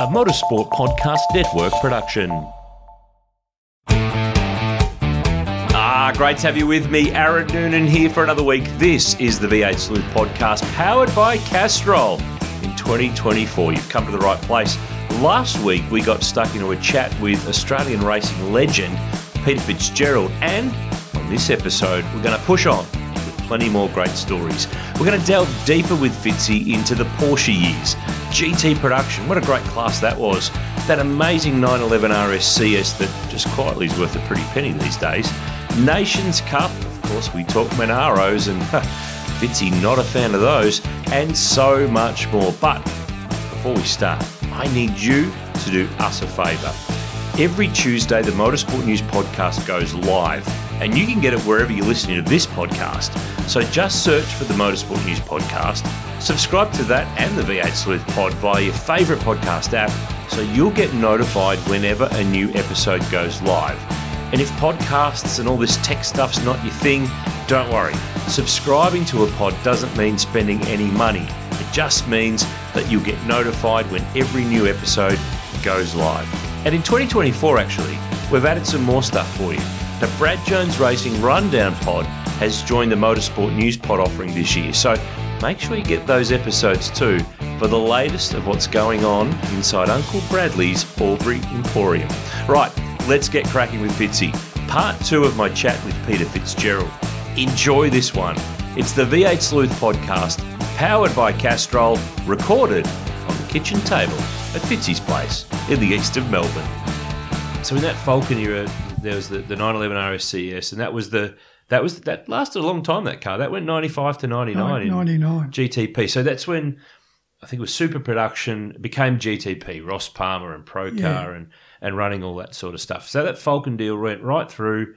a Motorsport Podcast Network production. Ah, great to have you with me. Aaron Noonan here for another week. This is the V8 Sleuth podcast powered by Castrol. In 2024, you've come to the right place. Last week, we got stuck into a chat with Australian racing legend Peter Fitzgerald, and on this episode, we're going to push on with plenty more great stories. We're going to delve deeper with Fitzy into the Porsche years, GT production, what a great class that was, that amazing 911 RS CS that just quietly is worth a pretty penny these days, Nations Cup, of course, we talk Monaros and Fitzy not a fan of those, and so much more. But before we start, I need you to do us a favour. Every Tuesday, the Motorsport News podcast goes live, and you can get it wherever you're listening to this podcast. So just search for the Motorsport News podcast, subscribe to that and the V8 Sleuth pod via your favourite podcast app, so you'll get notified whenever a new episode goes live. And if podcasts and all this tech stuff's not your thing, don't worry. Subscribing to a pod doesn't mean spending any money. It just means that you'll get notified when every new episode goes live. And in 2024, actually, we've added some more stuff for you. The Brad Jones Racing Rundown Pod has joined the Motorsport News Pod offering this year, so make sure you get those episodes too for the latest of what's going on inside Uncle Bradley's Albury Emporium. Right, let's get cracking with Fitzy. Part two of my chat with Peter Fitzgerald. Enjoy this one. It's the V8 Sleuth podcast, powered by Castrol, recorded on the kitchen table at Fitzy's place in the east of Melbourne. So in that Falcon era, there was the, the 911 RSCS, and that was the that was that lasted a long time. That car that went 95 to 99 in 99. GTP. So that's when I think it was super production became GTP, Ross Palmer and Procar Yeah. and and running all that sort of stuff. So that Falcon deal went right through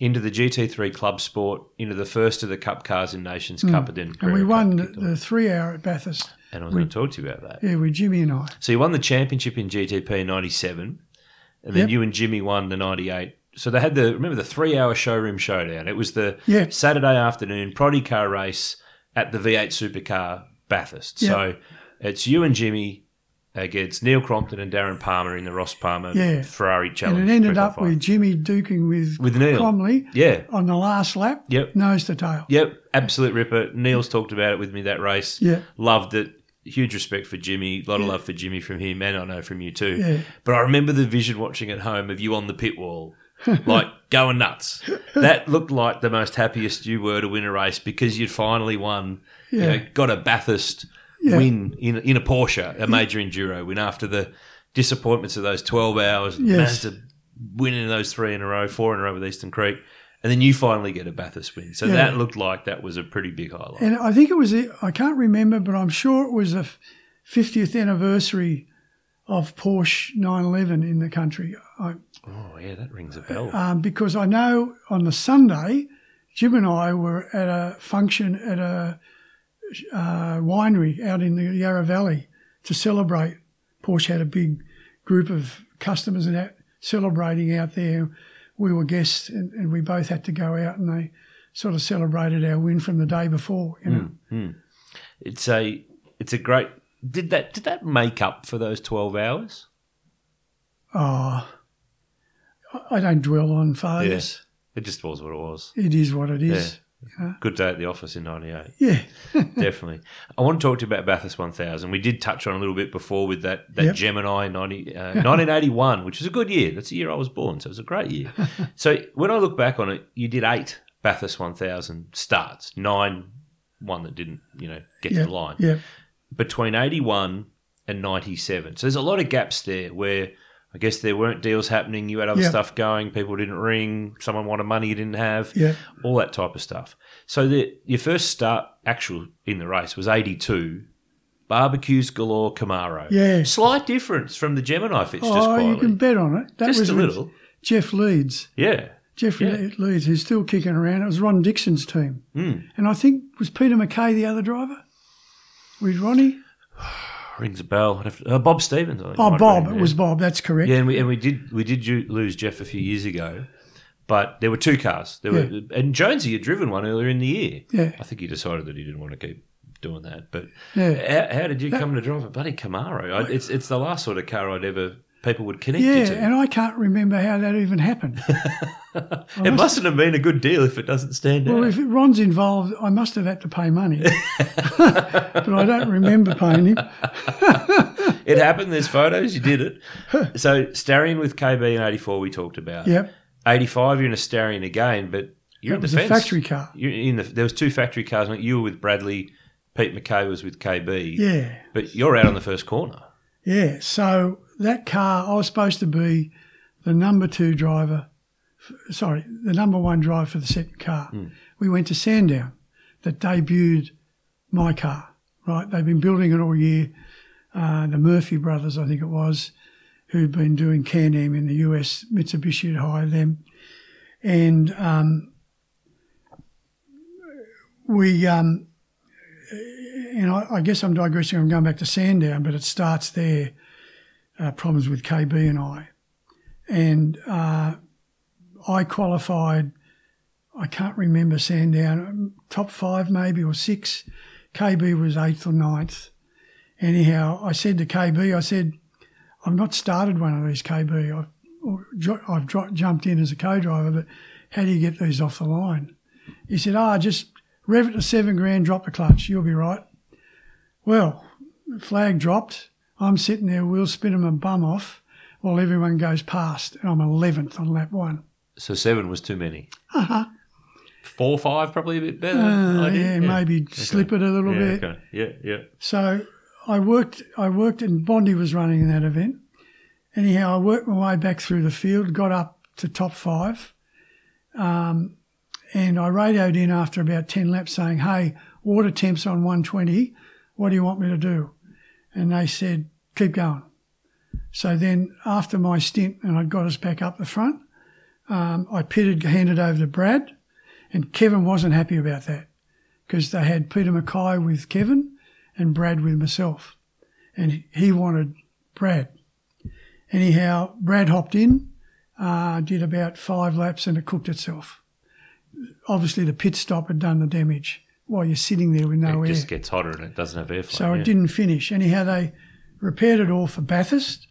into the GT3 Club Sport, into the first of the Cup cars in Nations hmm. Cup, and then. And we won the, the three hour at Bathurst. And I was going to talk to you about that. Yeah, with Jimmy and I. So you won the championship in GTP in '97, and then Yep. you and Jimmy won the '98. So they had the remember the three-hour showroom showdown. It was the Yeah. Saturday afternoon Proddy car race at the V8 Supercar Bathurst. Yep. So it's you and Jimmy against Neil Crompton and Darren Palmer in the Ross Palmer Yeah. Ferrari Challenge. And it ended up with Jimmy duking with, With Neil. Cromley yeah, on the last lap, Yep. nose to tail. Yep, absolute ripper. Neil's talked about it with me that race. Yeah. Loved it. Huge respect for Jimmy. A lot of love for Jimmy from him, and I know from you too. Yeah. But I remember the vision watching at home of you on the pit wall, like going nuts. That looked like the most happiest you were to win a race because you'd finally won. you know, got a Bathurst Yeah. win in in a Porsche, a major enduro win after the disappointments of those twelve hours. Yes. Managed to win those three in a row, four in a row with Eastern Creek. And then you finally get a Bathurst win. So Yeah. that looked like that was a pretty big highlight. And I think it was, I can't remember, but I'm sure it was the 50th anniversary of Porsche 911 in the country. I, oh, yeah, that rings a bell. um, because I know on the Sunday, Jim and I were at a function at a uh, winery out in the Yarra Valley to celebrate. Porsche had a big group of customers and that celebrating out there. We were guests and, and we both had to go out and they sort of celebrated our win from the day before. You know, It's a it's a great did that did that make up for those twelve hours? oh, I- don't dwell on failures. It just was what it was. It is what it is. Good day at the office in ninety eight. Yeah. Definitely. I want to talk to you about Bathurst 1000. We did touch on a little bit before with that, that Yep. Gemini 90, uh, 1981, which was a good year. That's the year I was born, so it was a great year. so when I look back on it, you did eight Bathurst 1000 starts, nine, one that didn't, you know, get to the line. Yeah. between 81 and 97. So there's a lot of gaps there where I guess there weren't deals happening. You had other Yeah. stuff going. People didn't ring. Someone wanted money you didn't have. Yeah. All that type of stuff. So the, your first start actual in the race was 82. Barbecues galore Camaro. Yeah. Slight difference from the Gemini Fitz just Oh, you can bet on it. That Just was a little. Jeff Leeds. Yeah. Jeff Yeah. Leeds, who's still kicking around. It was Ron Dixon's team. Mm. And I think, was Peter McKay the other driver? With Ronnie? Rings a bell. I'd have to- uh, Bob Stevens. I think Oh, Bob. It was Bob. That's correct. Yeah, and we and we did we did lose Jeff a few years ago, but there were two cars. There were and Jonesy had driven one earlier in the year. Yeah. I think he decided that he didn't want to keep doing that. But Yeah. how, how did you come to drive a bloody Camaro? I, it's it's the last sort of car I'd ever people would connect Yeah, you to. and I can't remember how that even happened. it mustn't have been a good deal if it doesn't stand Well, out. Well, if Ron's involved, I must have had to pay money, but I don't remember paying him. It happened. There's photos. You did it. so Starion with KB in '84 we talked about. Yep, '85 you're in a Starion again, but you're that in was a factory car. You're in the, there was two factory cars. You were with Bradley. Pete McKay was with KB. Yeah, But you're out on the first corner. yeah. So that car, I was supposed to be the number two driver. Sorry, the number one driver for the second car. We went to Sandown that debuted my car. Right, they've been building it all year. Uh, the Murphy brothers, I think it was, who'd been doing Can-Am in the US. Mitsubishi had hired them, and um, we. Um, and I, I guess I'm digressing. I'm going back to Sandown, but it starts there. Uh, problems with KB and I, and uh, I qualified. I can't remember Sandown top five maybe or six. KB was eighth or ninth. Anyhow, I said to KB, I said, I've not started one of these KB. I've, I've jumped in as a co-driver, but how do you get these off the line? He said, ah, just rev it to seven grand, drop the clutch. You'll be right. Well, flag dropped. I'm sitting there, wheel spinning my bum off while everyone goes past, and I'm 11th on lap one. So seven was too many. Uh-huh. Four, five, probably a bit better. Uh, idea. yeah, maybe slip it a little Yeah, bit. okay. Yeah, yeah. So I worked. I worked, and Bondi was running in that event. Anyhow, I worked my way back through the field, got up to top five, um, and I radioed in after about ten laps saying, "Hey, water temps on 120. What do you want me to do?" And they said, "Keep going." So then, after my stint, and I got us back up the front, um, I pitted, handed over to Brad, and Kevin wasn't happy about that because they had Peter Mackay with Kevin and Brad with myself. And he wanted Brad. Anyhow, Brad hopped in, uh, did about five laps and it cooked itself. Obviously, the pit stop had done the damage while you're sitting there with no it air. It just gets hotter and it doesn't have airflow. So yeah. it didn't finish. Anyhow, they repaired it all for Bathurst,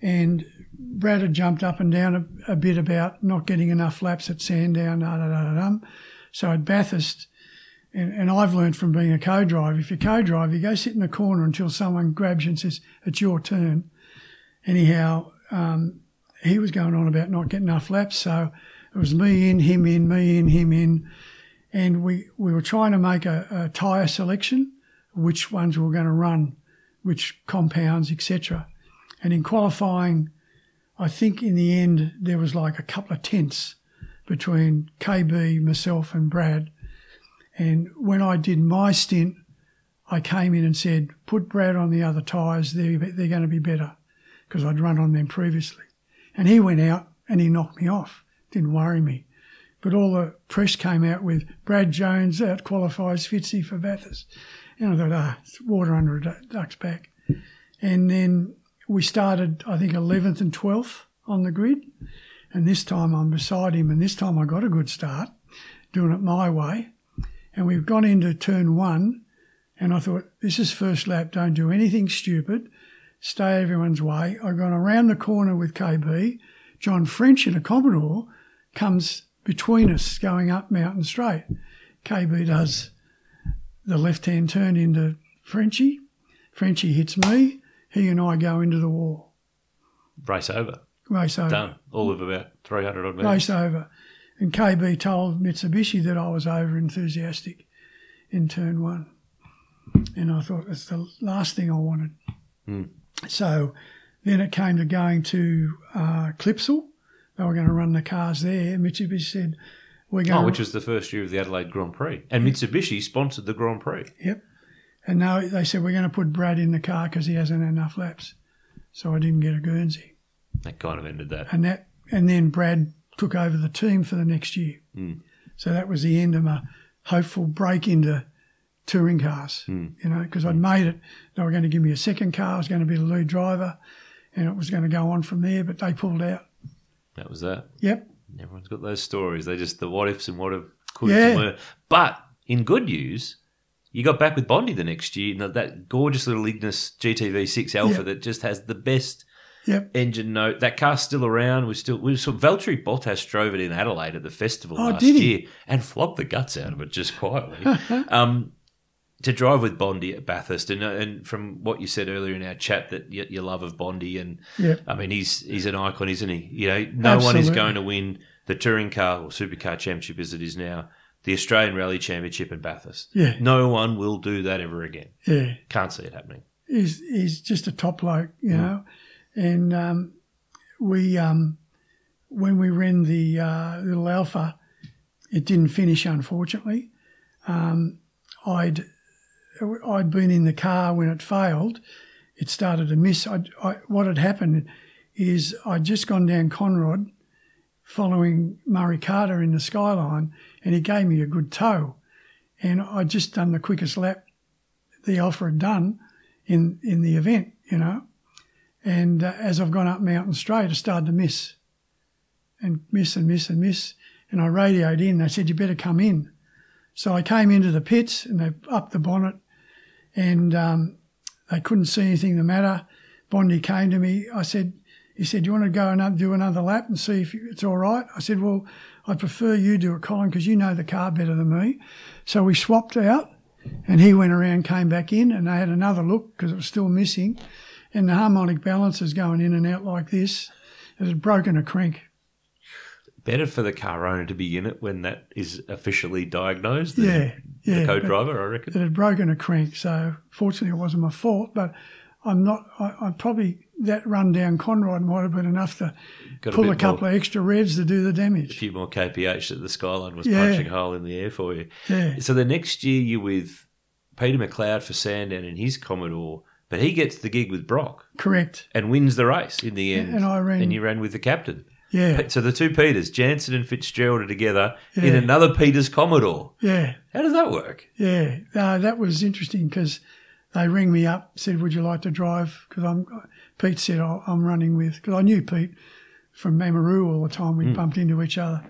and Brad had jumped up and down a, a bit about not getting enough laps at Sandown. Da, da, da, da, dum. So at Bathurst, and, and I've learned from being a co-driver, if you co-drive, you go sit in the corner until someone grabs you and says, it's your turn. Anyhow, um, he was going on about not getting enough laps, so it was me in, him in, me in, him in, and we, we were trying to make a, a tyre selection, which ones we were going to run, which compounds, etc. And in qualifying, I think in the end there was like a couple of tenths between KB, myself, and Brad. And when I did my stint, I came in and said, "Put Brad on the other tyres; they're they're going to be better," because I'd run on them previously. And he went out and he knocked me off. Didn't worry me. But all the press came out with Brad Jones out qualifies Fitzy for Bathurst. And I thought, ah, it's water under a duck's back. And then we started, I think, 11th and 12th on the grid. And this time I'm beside him, and this time I got a good start, doing it my way. And we've gone into turn one, and I thought, this is first lap, don't do anything stupid, stay everyone's way. I've gone around the corner with KB. John French in a Commodore comes between us going up Mountain Straight. KB does the left hand turn into Frenchy. Frenchy hits me. He and I go into the wall. Race over. Race over. Done. All of about 300 odd metres. Race over. And KB told Mitsubishi that I was over enthusiastic in turn one. And I thought that's the last thing I wanted. So then it came to going to uh, Clipsal. They were going to run the cars there. Mitsubishi said, We're going Oh, which was the first year of the Adelaide Grand Prix. And Mitsubishi sponsored the Grand Prix. Yep. And now they said, We're going to put Brad in the car because he hasn't had enough laps. So I didn't get a Guernsey. That kind of ended that. and that and then Brad took over the team for the next year. Mm. So that was the end of my hopeful break into touring cars. Mm. You know, because I'd made it. They were going to give me a second car. I was going to be the lead driver, and it was going to go on from there. But they pulled out. That was that. Yep. Everyone's got those stories. They just the what ifs and what if could Yeah. were. But in good news, you got back with Bondi the next year. That gorgeous little Ignis GTV6 Alfa Yeah. that just has the best Yep. engine note. That car's still around. We still we saw Valtteri Bottas drove it in Adelaide at the festival Oh, last year and flogged the guts out of it just quietly. um, to drive with Bondi at Bathurst, and, uh, and from what you said earlier in our chat, that your, your love of Bondi, and Yep. I mean he's he's an icon, isn't he? You know, no one is going to win the touring car or supercar championship as it is now, the Australian Rally Championship in Bathurst. Yeah. No one will do that ever again. Yeah. Can't see it happening. he's he's just a top bloke, you know. And um, we um, when we ran the uh, little Alfa, it didn't finish unfortunately. Um, I'd I'd been in the car when it failed. It started to miss. I, I, what had happened is I'd just gone down Conrod, following Murray Carter in the skyline, and he gave me a good tow. And I'd just done the quickest lap the Alfa had done in in the event, you know. And uh, as I've gone up Mountain Straight, I started to miss, and miss and miss and miss. And I radioed in. They said you better come in. So I came into the pits and they upped the bonnet, and um, they couldn't see anything the matter. Bondi came to me. I said, he said, you want to go and do another lap and see if it's all right? I said, well, I prefer you do it, Colin, because you know the car better than me. So we swapped out and he went around, came back in, and they had another look because it was still missing. And the harmonic balancer's going in and out like this. It had broken a crank. Better for the car owner to be in it when that is officially diagnosed. than Yeah, yeah. the co-driver, I reckon. It had broken a crank. So fortunately, it wasn't my fault. But I'm not. I, I probably that run down Conrod might have been enough to Got pull a, bit couple more, of extra revs to do the damage. a few more kph that the skyline was Yeah. punching a hole in the air for you. Yeah, So the next year you're with Peter McLeod for Sandown in his Commodore, but he gets the gig with Brock correct. and wins the race in the end. and I ran- and you ran with the captain. Yeah, So the two Peters, Janson and Fitzgerald, are together in another Peters Commodore. yeah. How does that work? Yeah, uh, that was interesting because they rang me up, said, "Would you like to drive?" Because I'm Pete said, oh, "I'm running with," because I knew Pete from Mamaroo all the time. We bumped into each other,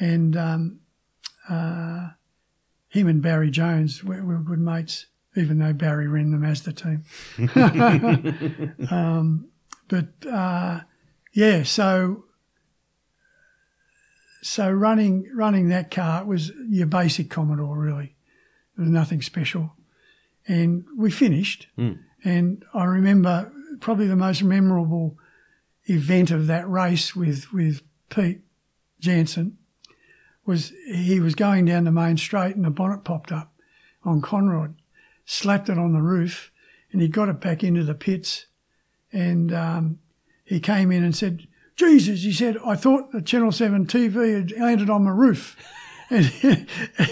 and um, uh, him and Barry Jones were, were good mates, even though Barry ran the Mazda team. um, but uh, yeah, so so running running that car was your basic Commodore really. There was nothing special. And we finished. And I remember probably the most memorable event of that race with, with Pete Janson was he was going down the main straight and the bonnet popped up on Conrod, slapped it on the roof, and he got it back into the pits. And um, he came in and said, Jesus, he said, I thought the Channel 7 TV had landed on my roof. And,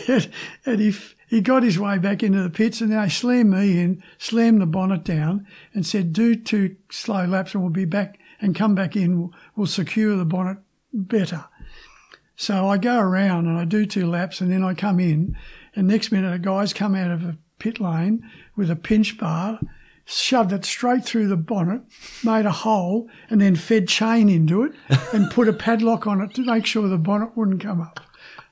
and, and he, he got his way back into the pits and they slammed me in, slammed the bonnet down and said, do two slow laps and we'll be back and come back in. We'll, we'll secure the bonnet better. So I go around and I do two laps and then I come in and next minute a guy's come out of a pit lane with a pinch bar, shoved it straight through the bonnet, made a hole and then fed chain into it and put a padlock on it to make sure the bonnet wouldn't come up.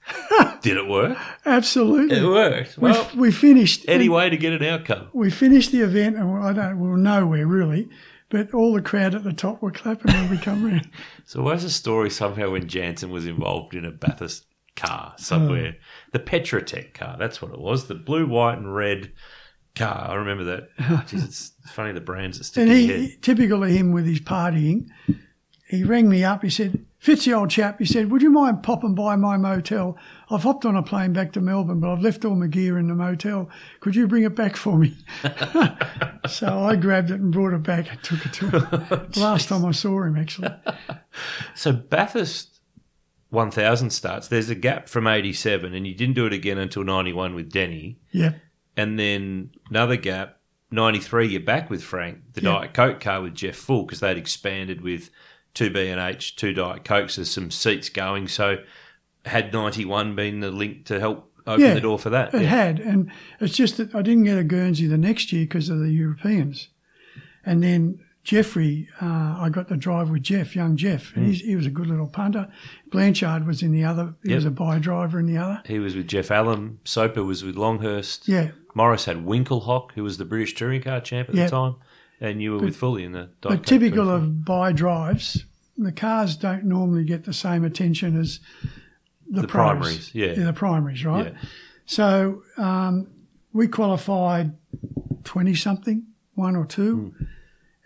Did it work? Absolutely. It worked. we, Well, we finished. any way to get an outcome. We finished the event and I don't, we were nowhere really, but all the crowd at the top were clapping when we come round. So where's a story somehow when Janson was involved in a Bathurst car somewhere? Hmm. The Petratech car, that's what it was. The blue, white, and red car. I remember that. Jeez, it's funny the brands that stick And in he, your head. typical of him with his partying, he rang me up. He said, Fitzy, old chap, he said, would you mind popping by my motel? I've hopped on a plane back to Melbourne, but I've left all my gear in the motel. Could you bring it back for me? so I grabbed it and brought it back and took it to him. Last time I saw him, actually. So Bathurst 1000 starts. There's a gap from 87, and you didn't do it again until 91 with Denny. Yeah, And then another gap, 93, you're back with Frank, the Yeah. Diet Coke car with Jeff Full, because they'd expanded with two B&H, two Diet Cokes. There's some seats going. So had 91 been the link to help open Yeah, the door for that? it Yeah. had. And it's just that I didn't get a Guernsey the next year because of the Europeans. And then Jeffrey, uh, I got to drive with Jeff, young Jeff, and he's, he was a good little punter. Blanchard was in the other. He Yep. was a by driver in the other. He was with Jeff Allen. Soper was with Longhurst. Yeah, Morris had Winkelhock, who was the British touring car champ at Yeah. the time. And you were with Foley in the but typical of by drives, the cars don't normally get the same attention as the, The pros. primaries, yeah. the primaries, right? Yeah. So um, we qualified twenty something, one or two, Hmm.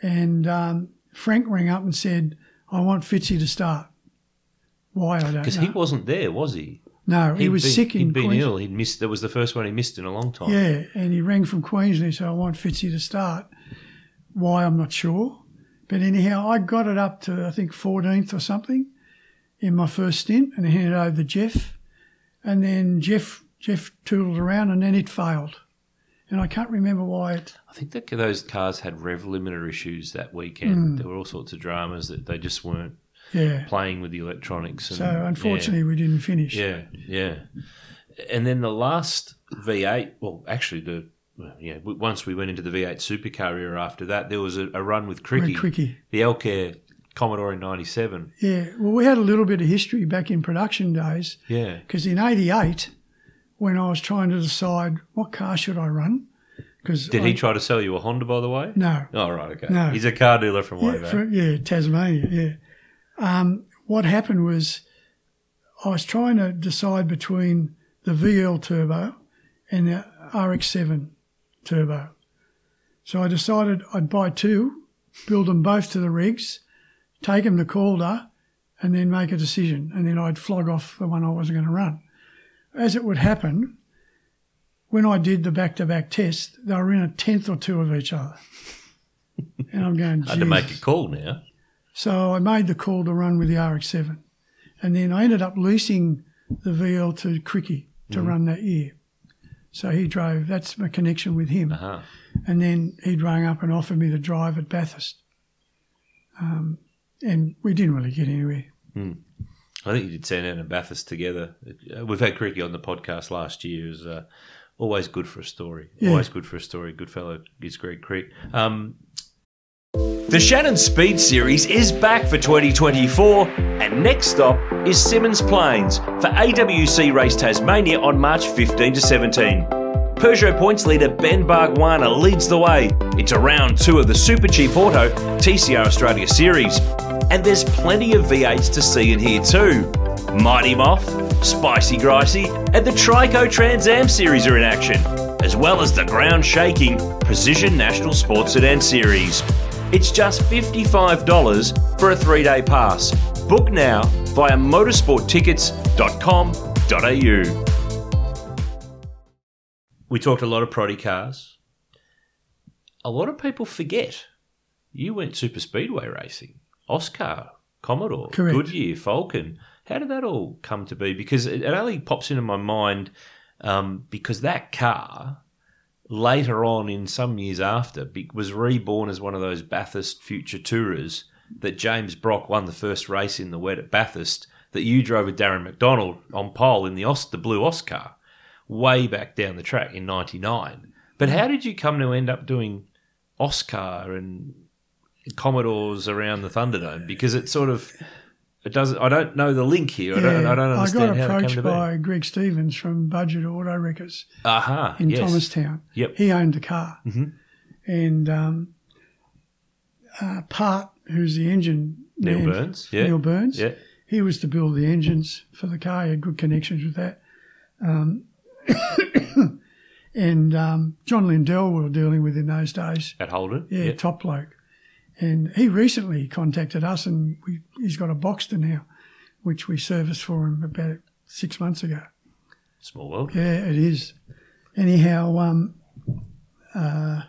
And um, Frank rang up and said, "I want Fitzy to start." Why I don't know. Because he wasn't there, was he? no, he He'd was been, sick in He'd been Queens- ill. He'd missed. That was the first one he missed in a long time. Yeah, and he rang from Queensland and said, I want Fitzy to start. Why, I'm not sure. But anyhow, I got it up to, I think, 14th or something in my first stint and I handed over to Jeff. And then Jeff Jeff tootled around and then it failed. And I can't remember why it. I think that those cars had rev limiter issues that weekend. Hmm. There were all sorts of dramas that they just weren't Yeah. playing with the electronics. And, So unfortunately, we didn't finish. yeah, yeah, yeah. And then the last V8. Well, actually, the well, yeah. Once we went into the V8 supercar era. After that, there was a, a run with Cricky, Quickie. the Elcare Commodore in '97. Yeah. Well, we had a little bit of history back in production days. Yeah, Because in '88, when I was trying to decide what car should I run, because did he try to sell you a Honda? By the way. No, Oh right, okay. No. He's a car dealer from way yeah, back. for, yeah, Tasmania. Yeah. Um, what happened was, I was trying to decide between the VL turbo and the RX-7 turbo. So I decided I'd buy two, build them both to the rigs, take them to Calder, and then make a decision. And then I'd flog off the one I wasn't going to run. As it would happen, when I did the back-to-back test, they were in a tenth or two of each other. And I'm going, Had to make a call now. So I made the call to run with the RX-7. And then I ended up leasing the VL to Cricky to run that year. So he drove, that's my connection with him. Uh-huh. And then he'd rang up and offered me to drive at Bathurst. Um, and we didn't really get anywhere. I think you did Sandown and Bathurst together. Uh, We've had Cricky on the podcast last year. It was uh, always good for a story. Yeah. Always good for a story. Good fellow is Greg Crick. Um, The Shannon Speed Series is back for 2024, and next stop is Symmons Plains for AWC Race Tasmania on March 15 to 17. Peugeot points leader Ben Bargwanna leads the way into round two of the Super Cheap Auto TCR Australia Series. And there's plenty of V8s to see and hear too. Mighty Moth, Spicy Gricey, and the Trico Trans Am Series are in action, as well as the ground shaking Precision National Sports Sedan Series. It's just $55 for a three day pass. Book now via motorsporttickets.com.au. we talked a lot of proddy cars. A lot of people forget you went super speedway racing. AUSCAR, Commodore, Correct. Goodyear, Falcon. How did that all come to be? Because it, it only pops into my mind um, because that car later on in some years after be- was reborn as one of those Bathurst future tourers that James Brock won the first race in the wet at Bathurst that you drove with Darren McDonald on pole in the Os- the blue AUSCAR way back down the track in 99 but how did you come to end up doing AUSCAR and Commodores around the Thunderdome because it sort of it doesn't I don't know the link here I don't I don't I understand got how it approached by Greg Stevens from Budget Auto Wreckers aha in yes. Thomastown. Yep. He owned the car. Mhm. And um, uh, Part, who's the engine Neil man- Burns yeah Neil Burns, yeah he was to build the engines for the car. He had good connections with that. Um, and um, John Lindell we were dealing with in those days. at Holden Yeah, yeah. top bloke. And he recently contacted us, and we, he's got a Boxster now, which we serviced for him about six months ago. small world Yeah, it is. Anyhow, um, uh,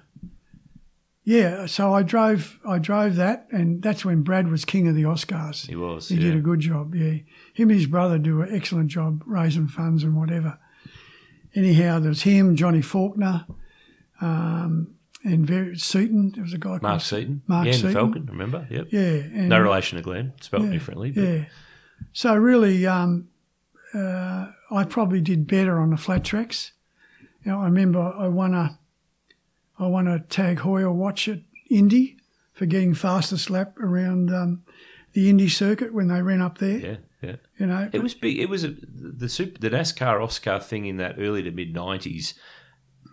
yeah. So I drove, I drove that, and that's when Brad was king of the AUSCARs. he was He yeah. did a good job. Yeah, him and his brother do an excellent job raising funds and whatever. Anyhow, there's him, Johnny Faulkner, um, and very, Seaton. There was a guy Mark called Seaton Mark yeah and Seaton. Falcon remember yep Yeah, and, no relation to Glenn spelled yeah, differently but Yeah. So really, um, uh, I probably did better on the flat tracks. You know, I remember I won a, I won a Tag Heuer watch at Indy for getting fastest lap around um, the Indy circuit when they ran up there. Yeah, yeah. You know, It was big. It was a, the super, the NASCAR AUSCAR thing in that early to mid nineties.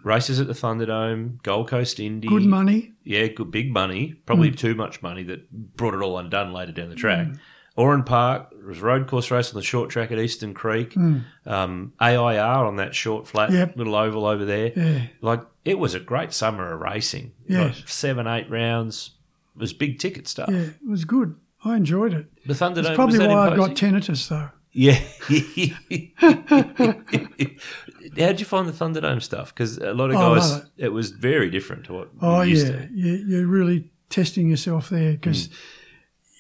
Races at the Thunderdome, Gold Coast Indy, good money. yeah, good big money, probably too much money that brought it all undone later down the track. Mm. Oran Park was a road course race on the short track at Eastern Creek. Um, AIR on that short flat Mm. Yep. little oval over there. Yeah. Like it was a great summer of racing. Yes. Like seven, eight rounds. It was big ticket stuff. Yeah, it was good. I enjoyed it. The Thunderdome It's probably why I've got imposing? tinnitus though. Yeah. How'd you find the Thunderdome stuff? Because a lot of Oh, guys, love it. was very different to what Oh yeah, to. you, you're really testing yourself there because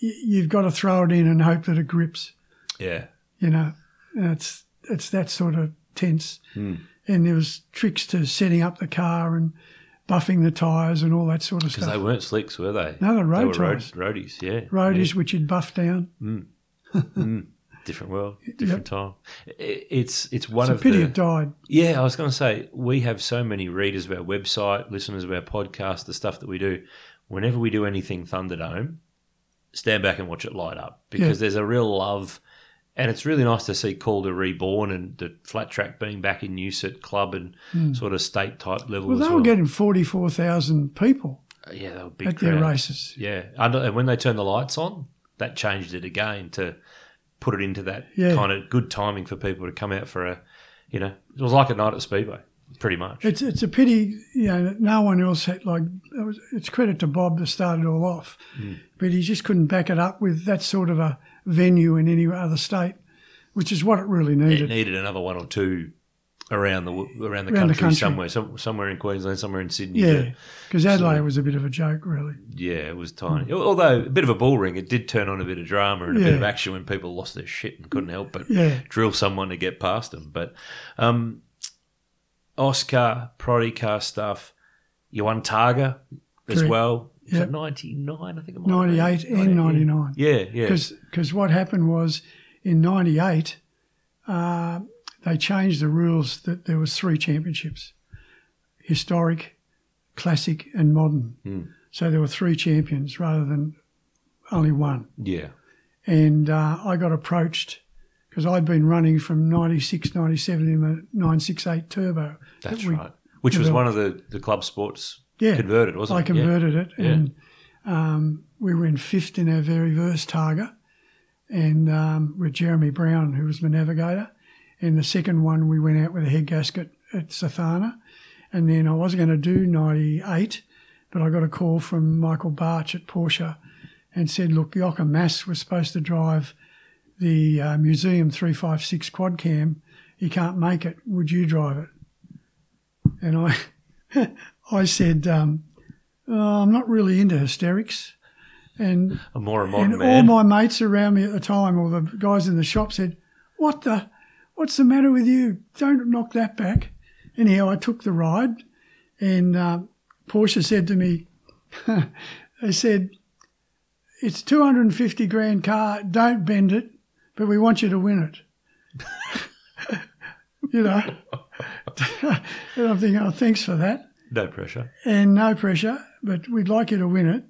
hmm. you've got to throw it in and hope that it grips. Yeah. You know, it's it's that sort of tense. Hmm. And there was tricks to setting up the car and buffing the tyres and all that sort of stuff. Because they weren't slicks, were they? No, they're road they were tyres. roadies, yeah. Roadies which you'd buff down. Hmm. Hmm. Different world, different time. It's it's one It's a of pity the it died. Yeah, I was going to say we have so many readers of our website, listeners of our podcast, the stuff that we do. Whenever we do anything Thunderdome, stand back and watch it light up because Yeah. there's a real love, and it's really nice to see Calder reborn and the flat track being back in use at club and hmm. sort of state type level. Well, as they well. were getting 44,000 people uh, yeah, they were big at their races. Yeah, and when they turned the lights on, that changed it again to put it into that Yeah. kind of good timing for people to come out for a, you know, it was like a night at Speedway, pretty much. It's it's a pity, you know, no one else had like. It was, it's credit to Bob to start it all off, Hmm. but he just couldn't back it up with that sort of a venue in any other state, which is what it really needed. it needed another one or two around the around the, Around country, the country. somewhere, some, somewhere in Queensland, somewhere in Sydney. yeah, because Adelaide was a bit of a joke, really. yeah, it was tiny. Although a bit of a bull ring, it did turn on a bit of drama and a bit of action when people lost their shit and couldn't help but Yeah. drill someone to get past them. But um, AUSCAR, Prodi car stuff, you won Targa as Correct. well. It 99, I think it might have been? 98 and 99. Yeah, yeah. Because what happened was in 98, uh, they changed the rules that there was three championships, historic, classic and modern. Hmm. So there were three champions rather than only one. Yeah. And uh, I got approached because I'd been running from 96, 97 in a 968 turbo. That's that right. Which was one of the, the club sports Yeah. converted, wasn't I it? Yeah. converted it, Yeah. and um, we were in fifth in our very first Targa, and um, with Jeremy Brown, who was my navigator. And the second one, we went out with a head gasket at Sathana, and then I was going to do ninety eight, but I got a call from Michael Barch at Porsche, and said, "Look, Jochen Mass was supposed to drive the uh, Museum three five six quad cam. He can't make it. Would you drive it?" And I, I said. Um, uh, I'm not really into hysterics. And, A more a modern and all my mates around me at the time, or the guys in the shop said, What the, what's the matter with you? Don't knock that back. Anyhow, I took the ride and uh, Porsche said to me, They said, It's 250 grand car, don't bend it, but we want you to win it. you know? and I'm thinking, Oh, thanks for that no pressure. and no pressure, but we'd like you to win it.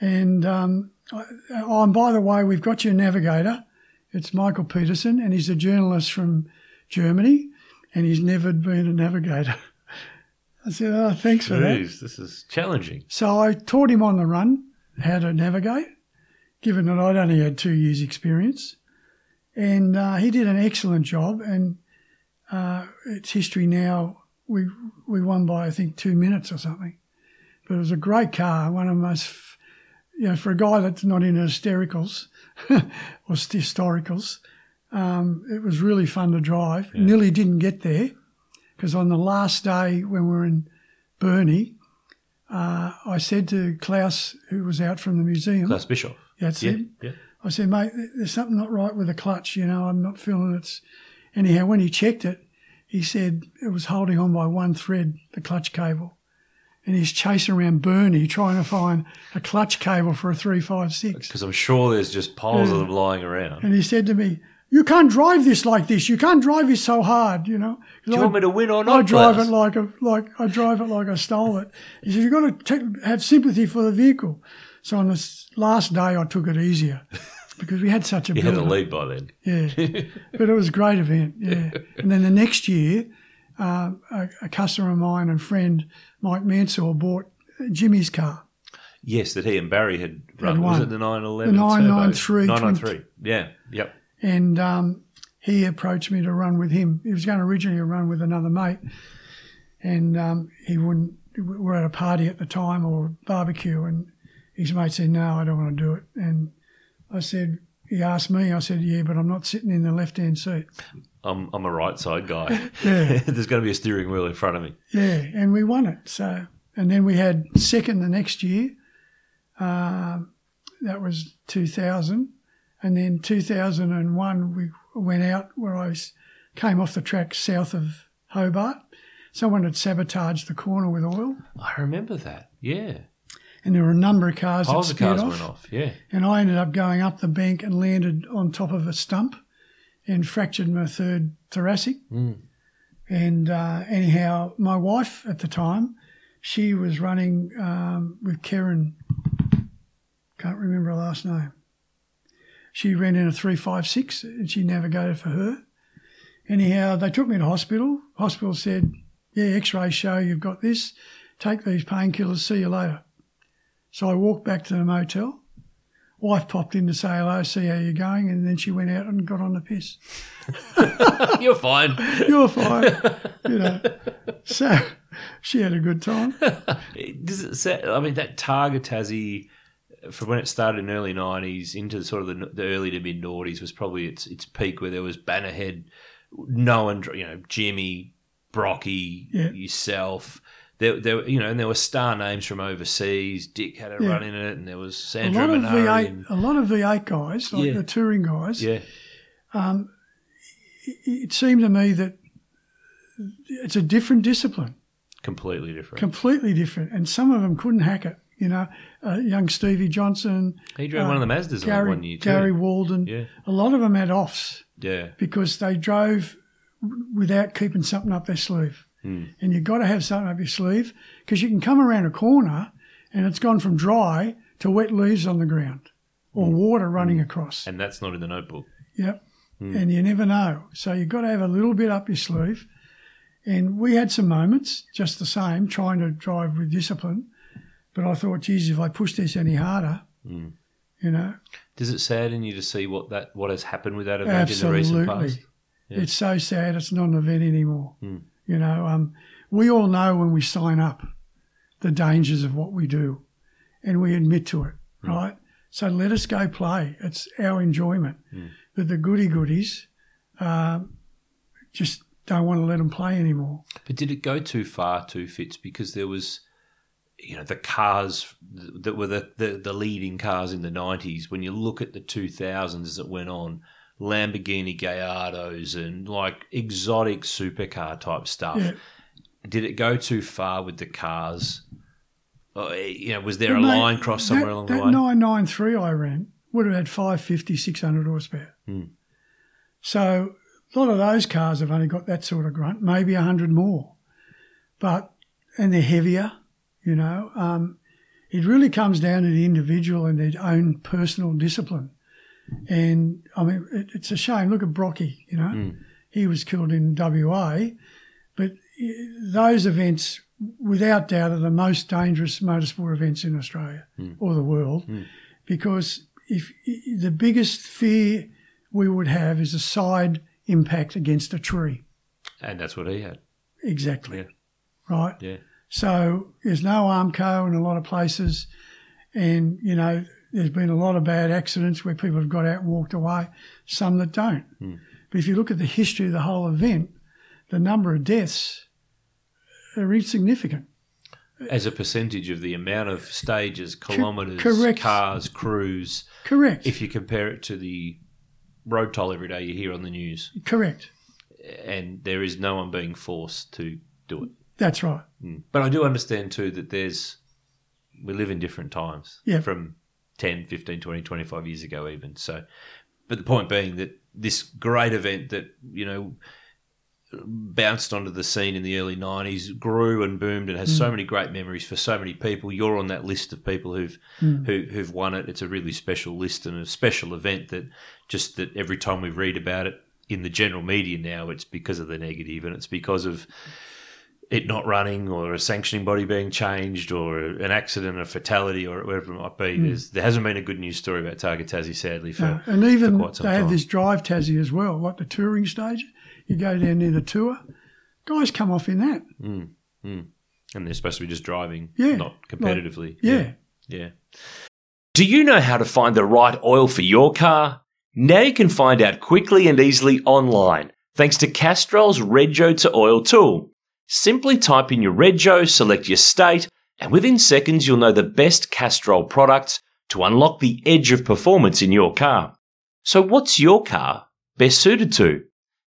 And um, I- oh, and by the way, we've got your navigator. It's Michael Peterson, and he's a journalist from Germany, and he's never been a navigator. I said, "Oh, thanks for that." This is challenging. So I taught him on the run how to navigate, given that I'd only had two years' experience. And uh, he did an excellent job. And uh, it's history now. We we won by I think two minutes or something. But it was a great car, one of the most, f- you know, for a guy that's not into hystericals or st- historicals. Um, it was really fun to drive. Nearly didn't get there because on the last day when we were in Burnie, uh, I said to Klaus, who was out from the museum, Klaus Bischoff. that's Yeah, it. yeah. I said, mate, there's something not right with the clutch. You know, I'm not feeling it's. Anyhow, when he checked it, he said it was holding on by one thread, the clutch cable. And he's chasing around Burnie trying to find a clutch cable for a 356. Because I'm sure there's just piles of them lying around. And he said to me, You can't drive this like this. You can't drive this so hard, you know. Do you I- want me to win or not? I drive it like a like I drive it like I stole it. He said, "You've got to take, have sympathy for the vehicle." So on this last day, I took it easier because we had such a You had the build-up. lead by then. Yeah, but it was a great event. Yeah, and then the next year, um, a, a customer of mine and friend, Mike Mansour, bought Jimmy's car. Yes, that he and Barry had run. was it the 911? The 993 993. Yeah, yep. and um, he approached me to run with him. He was going to originally run with another mate, and um, he wouldn't. We were at a party at the time or barbecue, and his mate said, "No, I don't want to do it." And I said, he asked me. I said, "Yeah, but I'm not sitting in the left hand seat." I'm, I'm a right side guy. Yeah. There's going to be a steering wheel in front of me. Yeah, and we won it. So, and then we had second the next year. Um, that was 2000, and then 2001 we went out where I s- came off the track south of Hobart. Someone had sabotaged the corner with oil, I remember that. Yeah. and there were a number of cars that Piles of sped cars off, went off. Yeah. and I ended up going up the bank and landed on top of a stump, and fractured my third thoracic. And uh, anyhow, my wife at the time, she was running um, with Karen. Can't remember her last name. She ran in a three five six, and she navigated for her. Anyhow, they took me to hospital. Hospital said, "Yeah, X-rays show you've got this. Take these painkillers. See you later." So I walked back to the motel. Wife popped in to say hello, see how you're going, and then she went out and got on the piss. You're fine. You're fine, you know. So she had a good time. Does it I mean, that Targa Tassie, from when it started in the early 90s into sort of the, the early to mid noughties, was probably its its peak where there was Bannerhead, no one, you know, Jimmy, Brocky, Yeah. yourself. There, there, you know, and there were star names from overseas. Dick had a Yeah. run in it, and there was A Sandro lot of Munari. V8, and- a lot of V8 guys, like Yeah. the touring guys. yeah, It seemed to me that it's a different discipline, completely different. completely different, and some of them couldn't hack it. You know, uh, young Stevie Johnson, he drove one of the Mazdas Gary, one year too. Gary Walden. Yeah. A lot of them had offs yeah, because they drove without keeping something up their sleeve. Hmm. And you've got to have something up your sleeve because you can come around a corner and it's gone from dry to wet leaves on the ground or Hmm. water running across. and that's not in the notebook. Yep. Hmm. And you never know. So you've got to have a little bit up your sleeve. And we had some moments just the same, trying to drive with discipline. But I thought, geez, if I push this any harder, Hmm. you know, Does it sadden you to see what that what has happened with that event in the recent past? absolutely. It's so sad it's not an event anymore. Hmm. You know, um, we all know when we sign up the dangers of what we do and we admit to it, Hmm. right? So let us go play. It's our enjoyment. Hmm. But the goody goodies um, just don't want to let them play anymore. But did it go too far, too Fitz? Because there was, you know, the cars that were the, the, the leading cars in the 90s. When you look at the 2000s as it went on, Lamborghini Gallardos and like exotic supercar type stuff. Yeah. Did it go too far with the cars? Or, you know, was there a mate, line crossed somewhere that, along that the way? 993 I ran would have had 550, 600 horsepower. Hmm. So a lot of those cars have only got that sort of grunt, maybe 100 more. But, and they're heavier, you know. Um, it really comes down to the individual and their own personal discipline. And I mean, it, it's a shame. Look at Brocky, you know. Hmm. He was killed in WA. But eh, those events, without doubt, are the most dangerous motorsport events in Australia or the world, because if the biggest fear we would have is a side impact against a tree. And that's what he had. Exactly. Yeah. Right. Yeah. So there's no Armco in a lot of places, and you know there's been a lot of bad accidents where people have got out and walked away, some that don't. Hmm. But if you look at the history of the whole event, the number of deaths are insignificant. As a percentage of the amount of stages, kilometres, correct. cars, crews, Correct. if you compare it to the road toll every day you hear on the news, Correct. and there is no one being forced to do it. That's right. Hmm. But I do understand too that there's we live in different times Yeah. from 10, 15, 20, 25 years ago even. So but the point being that this great event that, you know, bounced onto the scene in the early 90s, grew and boomed, and has so mm. many great memories for so many people. You're on that list of people who've mm. who, who've won it. It's a really special list and a special event that just that every time we read about it in the general media now, it's because of the negative and it's because of it not running or a sanctioning body being changed or an accident, a fatality, or whatever it might be. There's, there hasn't been a good news story about Targa Tassie, sadly, for, Uh, and even for they have time. this drive Tassie as well, like the touring stage. You go down near the tour, guys come off in that. and they're supposed to be just driving, Yeah, not competitively. Yeah. Yeah. Do you know how to find the right oil for your car? Now you can find out quickly and easily online thanks to Castrol's Rego to Oil tool. Simply type in your Rego, select your state, and within seconds you'll know the best Castrol products to unlock the edge of performance in your car. So what's your car best suited to?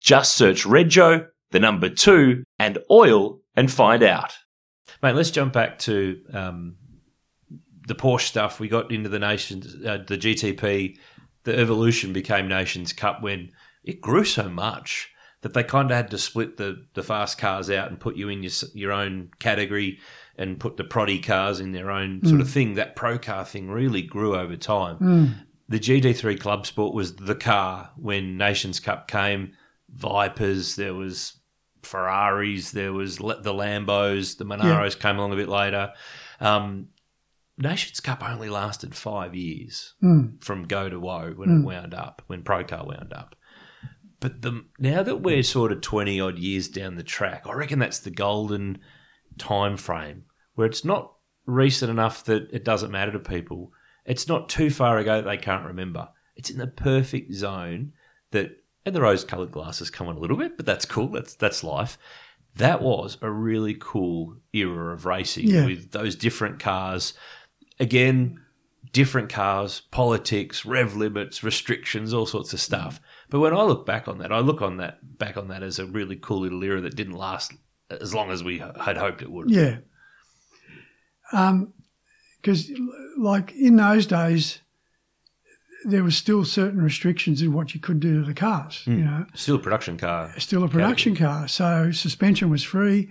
Just search Rego, the number two, and oil and find out. Mate, let's jump back to um, the Porsche stuff. We got into the nations, uh, the GTP. The evolution became Nations Cup when it grew so much that they kind of had to split the, the fast cars out and put you in your your own category and put the proddy cars in their own sort of mm. thing. That pro car thing really grew over time. Mm. The GT3 Club Sport was the car when Nations Cup came. Vipers, there was Ferraris, there was the Lambos, the Monaros came along a bit later. Um, Nations Cup only lasted five years mm. from go to woe when it wound up, when Procar wound up. But the now that we're sort of twenty odd years down the track, I reckon that's the golden time frame where it's not recent enough that it doesn't matter to people. It's not too far ago that they can't remember. It's in the perfect zone that and the rose coloured glasses come on a little bit, but that's cool. That's that's life. That was a really cool era of racing Yeah. with those different cars. Again, different cars, politics, rev limits, restrictions, all sorts of stuff. But when I look back on that, I look on that back on that as a really cool little era that didn't last as long as we had hoped it would. Yeah. Because, like in those days, there was still certain restrictions in what you could do to the cars. You know, Still a production car. still a production car, so suspension was free,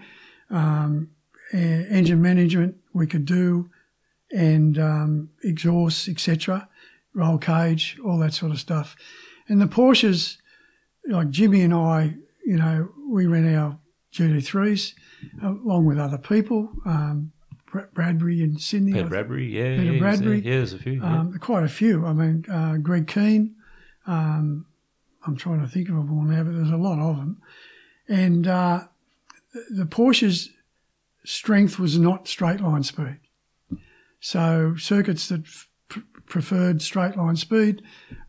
um, engine management we could do, and um, exhausts, etc., roll cage, all that sort of stuff. And the Porsches, like Jimmy and I, you know, we ran our GT3s along with other people, um, Bradbury in Sydney. Peter Bradbury, yeah, Peter yeah, Bradbury. yeah, there's a few. yeah. um, quite a few. I mean, uh, Greg Keane. Um, I'm trying to think of them all now, but there's a lot of them. And uh, the Porsche's strength was not straight line speed. So circuits that f- preferred straight line speed,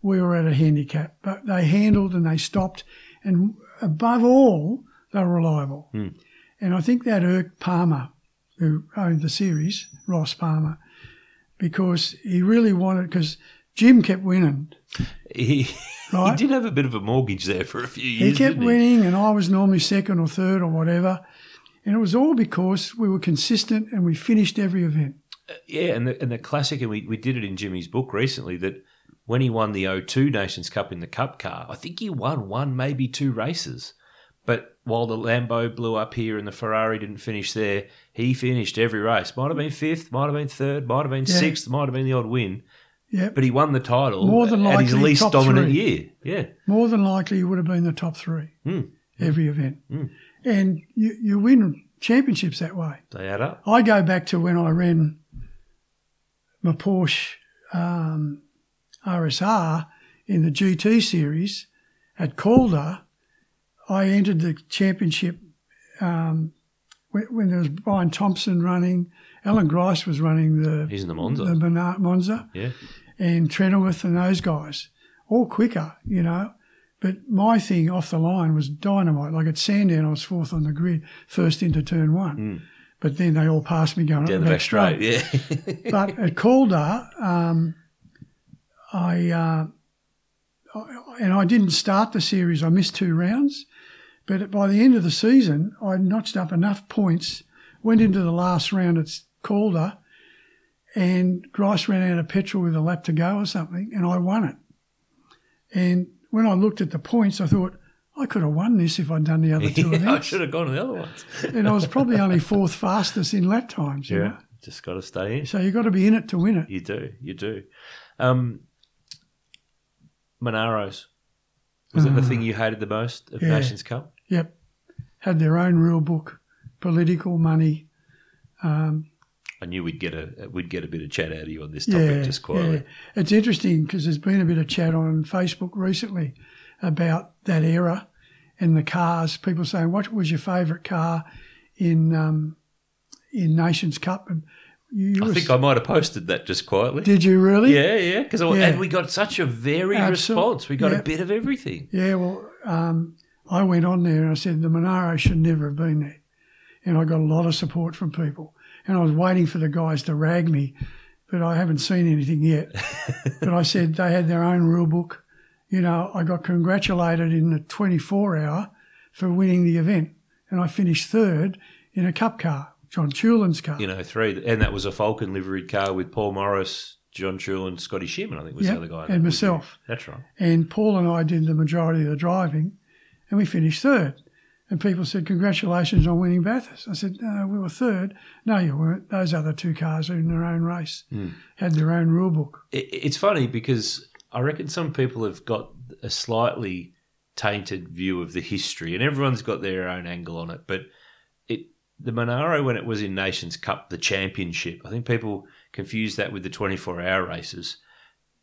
we were at a handicap. But they handled and they stopped, and above all, they were reliable. Hmm. And I think that irked Palmer, who owned the series, Ross Palmer, because he really wanted because Jim kept winning. he, he did have a bit of a mortgage there for a few years. He kept winning, and I was normally second or third or whatever. And it was all because we were consistent and we finished every event. Yeah, and the, and the classic, and we, we did it in Jimmy's book recently, that when he won the O2 Nations Cup in the Cup car, I think he won one, maybe two races. But while the Lambo blew up here and the Ferrari didn't finish there, he finished every race. Might have been fifth, might have been third, might have been Yeah. sixth, might have been the odd win. Yep. But he won the title More than at his likely least dominant three. year. Yeah. More than likely, he would have been the top three Hmm. every event. And you, you win championships that way. They add up. I go back to when I ran my Porsche um, RSR in the GT series at Calder. I entered the championship um, when, when there was Brian Thompson running. Alan Grice was running the He's in the Monza. the Monza, Monza yeah. and Trenoweth and those guys, all quicker, you know. But my thing off the line was dynamite. Like at Sandown, I was fourth on the grid, first into turn one. But then they all passed me going. Down up the the back straight. Yeah. but at Calder, um, I, uh, I and I didn't start the series. I missed two rounds, but by the end of the season, I notched up enough points. Went into the last round at Calder, and Grice ran out of petrol with a lap to go or something, and I won it. And when I looked at the points, I thought I could have won this if I'd done the other two Yeah, I should have gone to the other ones. and I was probably only fourth fastest in lap times. You know? just got to stay in. So you've got to be in it to win it. You do, you do. Um, Monaros was it the thing you hated the most of Mm. Yeah. Nations Cup? Yep. Had their own rule book, political money. Um, I knew we'd get a we'd get a bit of chat out of you on this topic yeah, just quietly. yeah. It's interesting because there's been a bit of chat on Facebook recently about that era and the cars. People saying, "What was your favourite car in um, in Nations Cup?" And you, I think I might have posted that just quietly. did you really? Yeah, yeah, because Yeah. and we got such a varied response. We got yeah. a bit of everything. Yeah, well, um, I went on there and I said the Monaro should never have been there, and I got a lot of support from people. And I was waiting for the guys to rag me, but I haven't seen anything yet. but I said they had their own rule book. You know, I got congratulated in the 24 hour for winning the event, and I finished third in a cup car, John Teulan's car. You know, three, and that was a Falcon liveried car with Paul Morris, John Chulin, Scotty Shearman. I think was Yep, the other guy. and myself. That's right. And Paul and I did the majority of the driving, and we finished third. And people said, "Congratulations on winning Bathurst." I said, "No, we were third. No, you weren't. Those other two cars are in their own race, hmm. had their own rule book." It, it's funny because I reckon some people have got a slightly tainted view of the history, and everyone's got their own angle on it. But it the Monaro when it was in Nations Cup, the championship, I think people confuse that with the 24 hour races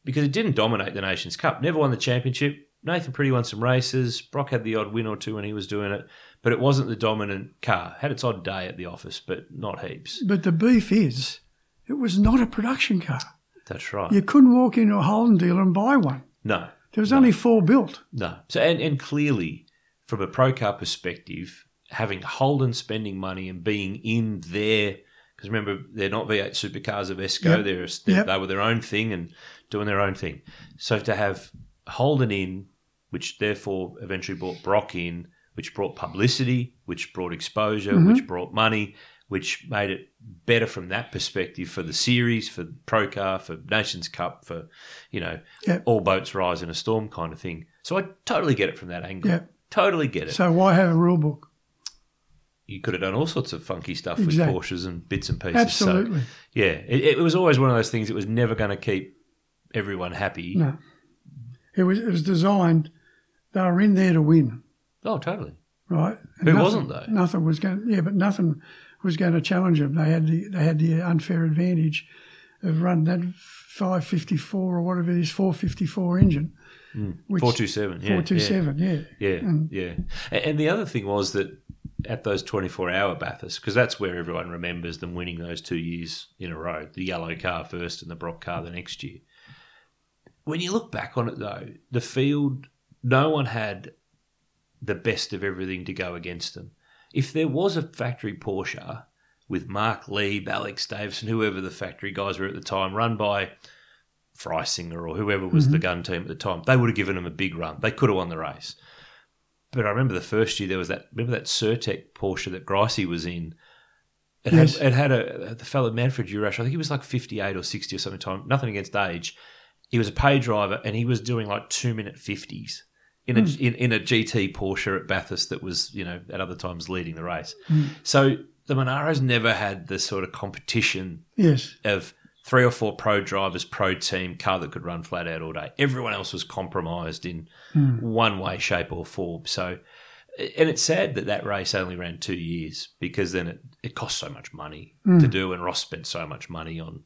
because it didn't dominate the Nations Cup. Never won the championship. Nathan Pretty won some races. Brock had the odd win or two when he was doing it, but it wasn't the dominant car. Had its odd day at the office, but not heaps. But the beef is, it was not a production car. That's right. You couldn't walk into a Holden dealer and buy one. No, There was only four built. No. So and, and clearly, from a pro car perspective, having Holden spending money and being in their because remember they're not V8 supercars AVESCO. Yep. They're, they're Yep. they were their own thing and doing their own thing. So to have Holden in, which therefore eventually brought Brock in, which brought publicity, which brought exposure, Mm-hmm. which brought money, which made it better from that perspective for the series, for Pro Car, for Nations Cup, for you know Yep. all boats rise in a storm kind of thing. So I totally get it from that angle. Yep. Totally get it. So why have a rule book? you could have done all sorts of funky stuff Exact- with Porsches and bits and pieces. Absolutely. So, yeah, it, it was always one of those things. It was never going to keep everyone happy. No. It was it was designed. They were in there to win, Oh, totally. right? Who nothing- wasn't, though? Nothing was going. Yeah, but nothing was going to challenge them. They had the they had the unfair advantage of running that 554 or whatever it is, 454 engine. Hmm. which- two seven. Yeah, 427, yeah. Yeah, yeah. And- yeah. And the other thing was that at those twenty four hour Bathurst, because that's where everyone remembers them winning those two years in a row, the yellow car first and the Brock car the next year. When you look back on it, though, the field, no one had the best of everything to go against them. If there was a factory Porsche with Mark Lee, Alex Davison, whoever the factory guys were at the time, run by Freisinger or whoever was the mm-hmm. gun team at the time, they would have given them a big run. They could have won the race. But I remember the first year there was that. Remember that Certec Porsche that Gricey was in. It Yes. had it had a the fellow Manfred Urash. I think he was like fifty eight or sixty or something. Time nothing against age. He was a pay driver and he was doing like two minute fifties in a hmm. in, in a GT Porsche at Bathurst that was you know at other times leading the race. Hmm. So the Monaros never had the sort of competition Yes. of three or four pro drivers, pro team, car that could run flat out all day. Everyone else was compromised in hmm. one way, shape, or form. So, and it's sad that that race only ran two years because then it, it cost so much money to do, and Ross spent so much money on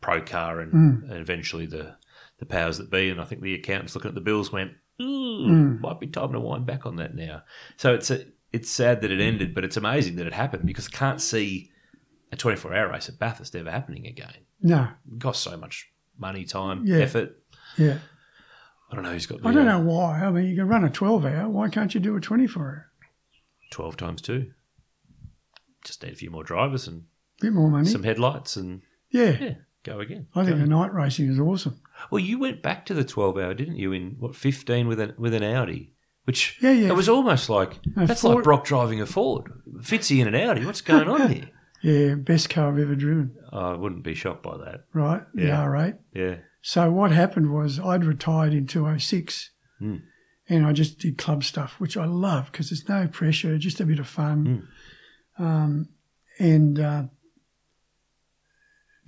pro car and, and eventually the the powers that be. And I think the accountants looking at the bills went, Ooh, might be time to wind back on that now. So it's a, it's sad that it ended, but it's amazing that it happened because I can't see a 24 hour race at Bathurst ever happening again. No. It costs so much money, time, Yeah. effort. Yeah. I don't know who's got the I don't uh, know why. I mean, you can run a 12 hour. Why can't you do a 24 hour? 12 times two. Just need a few more drivers and bit more money. some headlights and yeah. yeah, go again. I think Go. the night racing is awesome. Well, you went back to the 12 hour, didn't you, in what, 15 with an, with an Audi? Which Yeah, yeah. it was almost like No, that's Ford- like Brock driving a Ford. Fitzy in an Audi. What's going on here? Yeah, best car I've ever driven, Oh, I wouldn't be shocked by that. right? The Yeah. R8. Yeah. So what happened was I'd retired in 206 Hmm. and I just did club stuff, which I love because there's no pressure, just a bit of fun, um, and uh,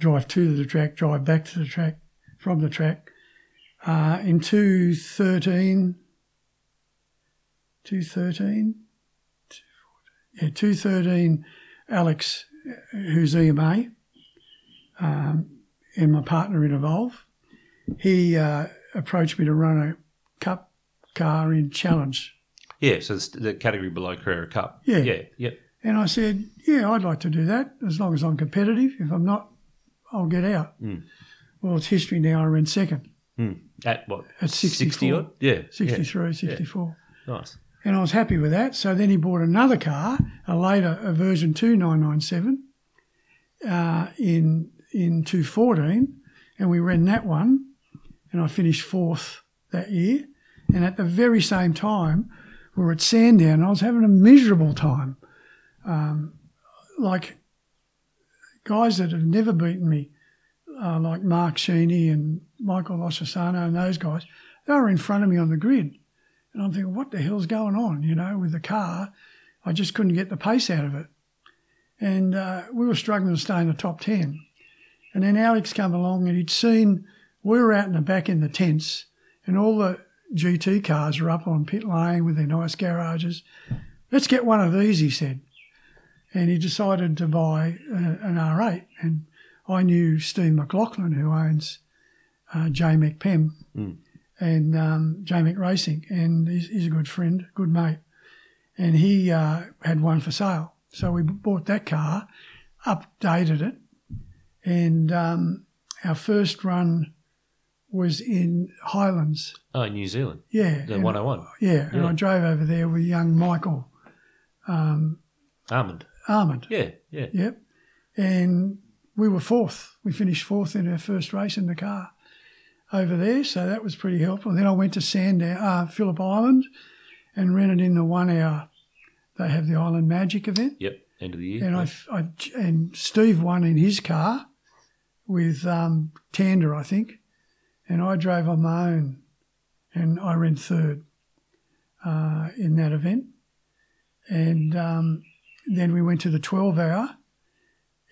drive to the track, drive back to the track, from the track. Uh, in 213, 213, yeah, 213, Alex, who's EMA, um, and my partner in Evolve, he uh, approached me to run a cup car in Challenge. Yeah, so the category below Carrera Cup. Yeah. Yeah, yep. And I said, yeah, I'd like to do that as long as I'm competitive. If I'm not, I'll get out. Well, it's history now. I ran second At what? at 64, 60 odd? Yeah. 63, 64. Yeah. Nice. And I was happy with that. So then he bought another car, a later, a version 2997, uh, in, in 214. And we ran that one. And I finished fourth that year. And at the very same time, we were at Sandown. And I was having a miserable time. Um, like guys that have never beaten me, uh, like Mark Sheeney and Michael Loccisano and those guys, they were in front of me on the grid. And I'm thinking, what the hell's going on? You know, with the car, I just couldn't get the pace out of it. And uh, we were struggling to stay in the top 10. And then Alex come along and he'd seen, we were out in the back in the tents and all the GT cars were up on pit lane with their nice garages. Let's get one of these, he said. And he decided to buy uh, an R8. And I knew Steve McLaughlin, who owns uh, JAMEC PEM and um, JAMEC Racing, and he's, he's a good friend, good mate. And he uh, had one for sale. So we bought that car, updated it, and um, our first run was in Highlands. Oh, New Zealand. Yeah. The and- 101. Yeah, and I drove over there with young Michael Almond. Armand. Yeah, yeah. Yep. And we were fourth. We finished fourth in our first race in the car over there. So that was pretty helpful. then I went to Sandown, uh, Phillip Island and rented in the one hour. They have the Island Magic event. Yep. End of the year. And yeah. I, I, and Steve won in his car with um, Tander, I think. And I drove on my own and I ran third uh, in that event. And um, then we went to the 12 hour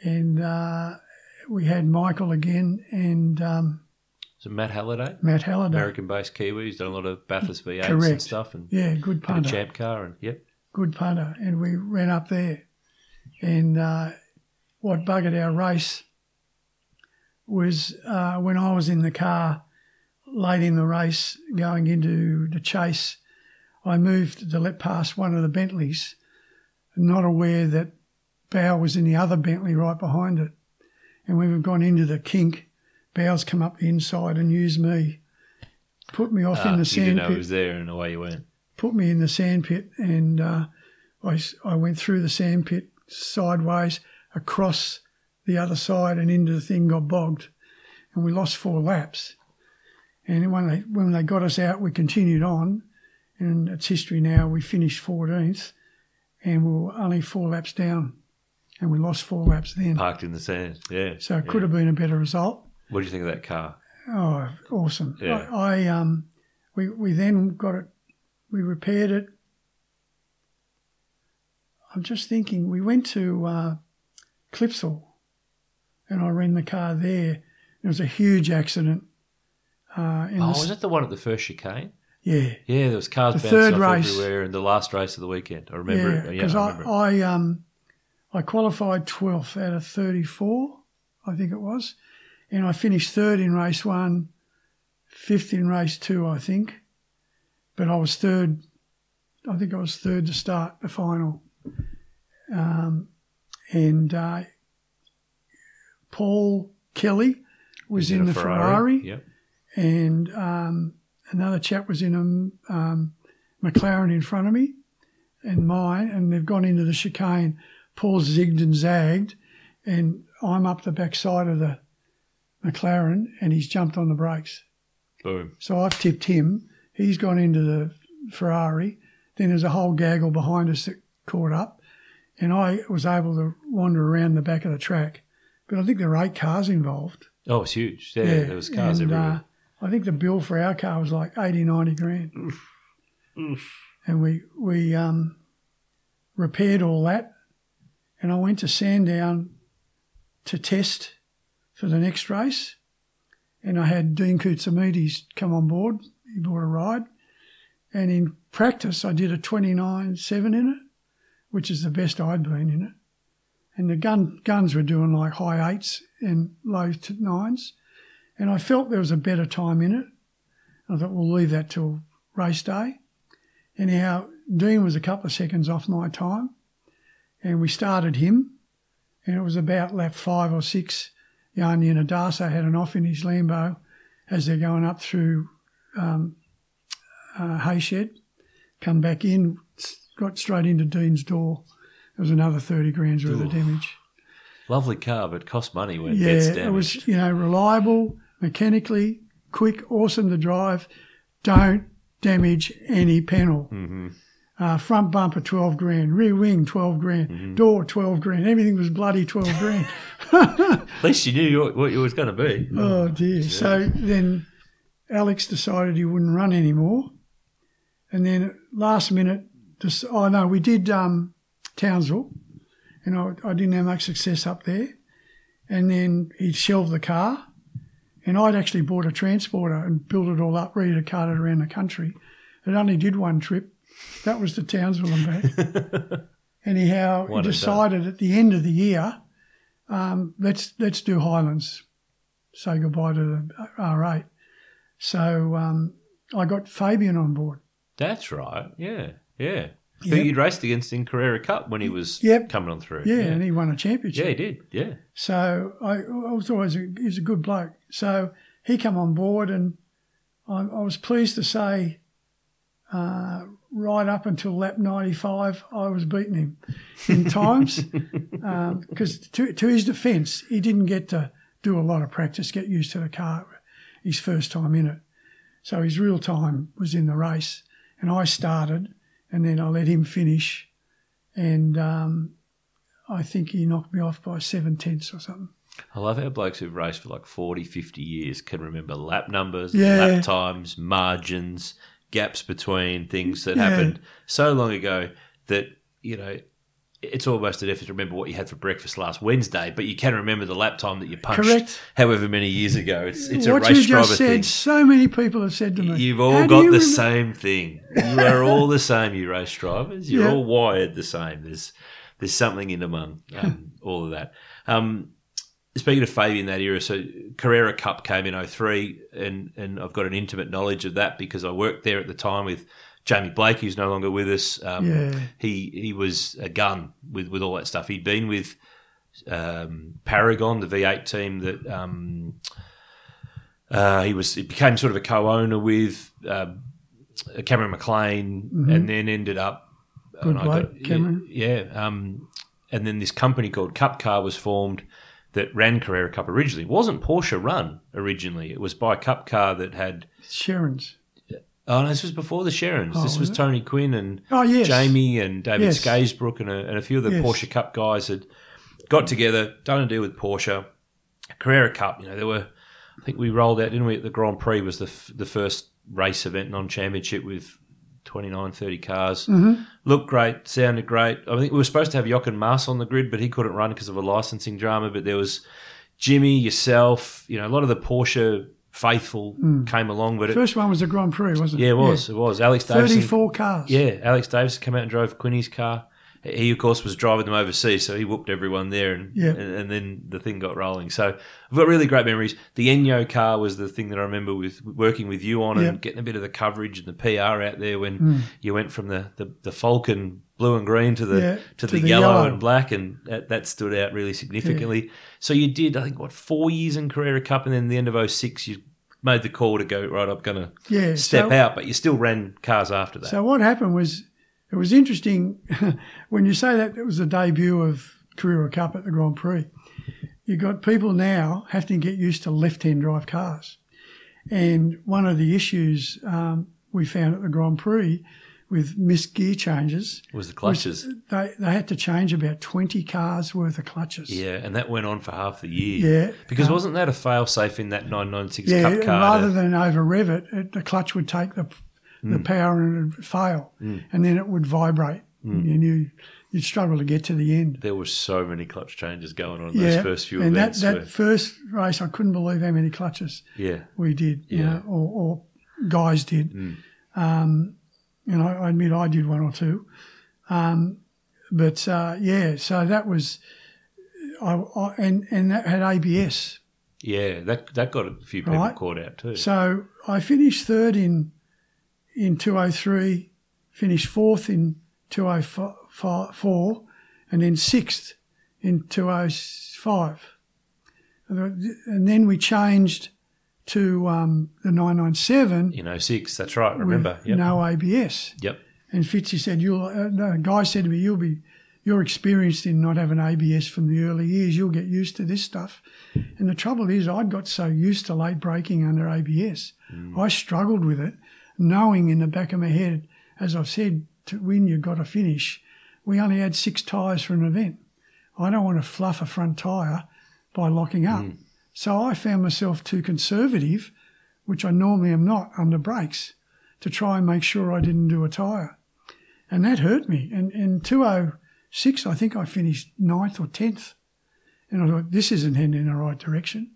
and uh, we had Michael again and um, So Matt Halliday, Matt Halliday. American-based Kiwi, he's done a lot of Bathurst V8s and stuff, and Yeah, good had a punter. champ car, and yep. good punter, and we ran up there. And uh, what buggered our race was uh, when I was in the car late in the race going into the chase, I moved to let past one of the Bentleys, not aware that Bow was in the other Bentley right behind it. And when we've gone into the kink, Bow's come up the inside and used me, put me off Ah, in the you sand didn't know pit it was there, and away you went. put me in the sand pit and uh, I, I went through the sand pit sideways across the other side and into the thing got bogged. And we lost four laps. And when they when they got us out we continued on. And it's history now we finished 14th and we were only four laps down and we lost four laps then Parked in the sand. Yeah. so it yeah. could have been a better result What do you think of that car? Oh, awesome! Yeah. I, I um, we we then got it, we repaired it. I'm just thinking, we went to uh, Clipsal, and I ran the car there. There was a huge accident. Uh, in Oh, the, was it the one at the first chicane? Yeah, Yeah, there was cars The bouncing off race. everywhere, in the last race of the weekend. I remember yeah, it. Yeah, because I I, it. I um, I qualified 12th out of 34, I think it was, and I finished third in race one, fifth in race two, I think, but I was third. I think I was third to start the final, um, and uh, Paul Kelly was He's in, the Ferrari, Yep. and um, another chap was in a um, McLaren in front of me and mine, and they've gone into the chicane. Paul's zigged and zagged, and I'm up the back side of the McLaren, and he's jumped on the brakes. Boom. So I've tipped him. He's gone into the Ferrari. Then there's a whole gaggle behind us that caught up, and I was able to wander around the back of the track. But I think there were eight cars involved. Oh, it was huge. Yeah, there was cars and, everywhere. Uh, I think the bill for our car was like 80, 90 grand. and we we um, repaired all that, and I went to Sandown to test for the next race, and I had Dean Koutsoumidis come on board. He bought a ride, and in practice I did a twenty nine seven in it, which is the best I'd been in it, and the gun guns were doing like high eights and low nines, and I felt there was a better time in it. I thought we'll leave that till race day. Anyhow, Dean was a couple of seconds off my time, and we started him, and it was about lap five or six. Jan Adasa had an off in his Lambo as they're going up through um, uh, Hayshed, come back in, got straight into Dean's door. There was another 30 grand's worth Ooh. of damage. Lovely car, but cost money when Yeah, it gets damaged. it was, you know, reliable, mechanically, quick, awesome to drive. Don't damage any panel. Mm-hmm. Uh, front bumper, 12 grand. Rear wing, 12 grand. Mm-hmm. Door, 12 grand. Everything was bloody 12 grand. At least you knew what it was going to be. Oh dear. So then Alex decided he wouldn't run anymore. And then last minute, just, oh no, we did um, Townsville and I, I didn't have much success up there. And then he shelved the car and I'd actually bought a transporter and built it all up, ready to cart it around the country. It only did one trip. That was to Townsville and back. Anyhow, he decided at the end of the year, um, let's let's do Highlands. Say goodbye to the R8. So um, I got Fabian on board. That's right. Yeah, yeah. Who Yep. you'd raced against in Carrera Cup when he was Yep. coming on through. Yeah, yeah. and he won a championship. Yeah, he did. Yeah. So I, I was always a, he's a good bloke. So he come on board, and I, I was pleased to say, uh, right up until lap ninety five, I was beating him in times. Because to, to his defence, he didn't get to do a lot of practice, get used to the car, his first time in it. So his real time was in the race, and I started, and then I let him finish, and um, I think he knocked me off by seven tenths or something. I love how blokes who've raced for like 40, 50 years can remember lap numbers, Yeah. lap times, margins, gaps between things that Yeah. happened so long ago that, you know, it's almost an effort to remember what you had for breakfast last Wednesday, but you can remember the lap time that you punched Correct. however many years ago. It's, it's a what race you driver just said, thing. so many people have said to me. You've all got you the remem-" same thing. You are all the same, you race drivers. You're Yeah. all wired the same. There's there's something in among um, all of that. Um, speaking of Fabian that era, so Carrera Cup came in 03, and, and I've got an intimate knowledge of that because I worked there at the time with Jamie Blake, who's no longer with us. Um, Yeah. He he was a gun with, with all that stuff. He'd been with um, Paragon, the V8 team that um, uh, he was. He became sort of a co-owner with um, Cameron McLean, and then ended up. Mm-hmm. Good bloke, Cameron. Yeah. Um, and then this company called Cup Car was formed that ran Carrera Cup originally. It wasn't Porsche run originally. It was by Cup Car that had. Sharon's. Oh no, this was before the Sharons. Oh, this was? Tony Quinn and Oh, yes. Jamie and David Yes. Skaysbrook and a, and a few of the Yes. Porsche Cup guys had got together, done a deal with Porsche. Carrera Cup, you know, there were, I think we rolled out, didn't we? At the Grand Prix was the f- the first race event non championship with 29, 30 cars. Mm-hmm. Looked great, sounded great. I think we were supposed to have Jochen Mass on the grid, but he couldn't run because of a licensing drama. But there was Jimmy, yourself, you know, a lot of the Porsche faithful hmm. came along. But it, First one was the Grand Prix, wasn't it? yeah, it was. It was. Alex Davison. 34 cars. Yeah, Alex Davis came out and drove Quinny's car. He, of course, was driving them overseas, so he whooped everyone there, and, Yeah. and and then the thing got rolling. So I've got really great memories. The Enyo car was the thing that I remember with working with you on Yeah. and getting a bit of the coverage and the PR out there when hmm. you went from the, the, the Falcon blue and green to the Yeah, to, to the, the yellow, yellow. and black, and that, that stood out really significantly. So you did, I think, what four years in Carrera Cup, and then the end of 06, you made the call to go right. I'm going to Yeah, step so- out, but you still ran cars after that. So what happened was, it was interesting when you say that it was the debut of Carrera Cup at the Grand Prix. You got people now having to get used to left-hand drive cars, and one of the issues um, we found at the Grand Prix with missed gear changes was the clutches. they they had to change about twenty cars worth of clutches. Yeah, and that went on for half the year. Yeah, Because um, wasn't that a fail safe in that 996 Yeah, Cup car? rather to- than over rev it, it, the clutch would take the the power and it would fail, and then it would vibrate, and you knew you'd struggle to get to the end. There were so many clutch changes going on in those first few and events. that, that where- first race, I couldn't believe how many clutches yeah, we did, you Yeah. know, or, or guys did. Um, and I, I admit I did one or two. Um, but uh, yeah, so that was, I, I, and and that had ABS. yeah, that that got a few people Right. caught out too. So I finished third in in 203, finished fourth in 204, and then sixth in 205. And then we changed to um, the 997 in 06, that's right. Remember? Yep. no ABS. Yep. And Fitzy said, "You'll." Uh, no, guy said to me, "You'll be, you're experienced in not having ABS from the early years. You'll get used to this stuff." And the trouble is, I'd got so used to late braking under ABS, I struggled with it, knowing in the back of my head, as I've said, to win you've got to finish. We only had six tyres for an event. I don't want to fluff a front tyre by locking up. So I found myself too conservative, which I normally am not under brakes, to try and make sure I didn't do a tyre and that hurt me. And in 206, I think I finished ninth or 10th. And I thought, this isn't heading in the right direction.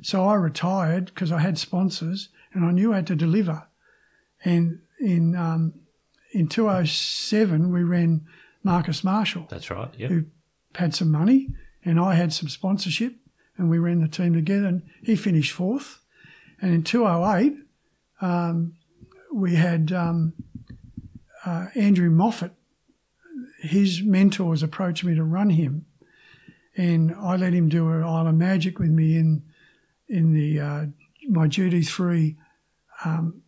So I retired because I had sponsors and I knew I had to deliver. And in um, in 207, we ran Marcus Marshall, That's right. Yep. who had some money, and I had some sponsorship, and we ran the team together. And he finished fourth. And in 208, um, we had um, uh, Andrew Moffat. His mentors approached me to run him, and I let him do an Island Magic with me in in the uh, my GT3 um,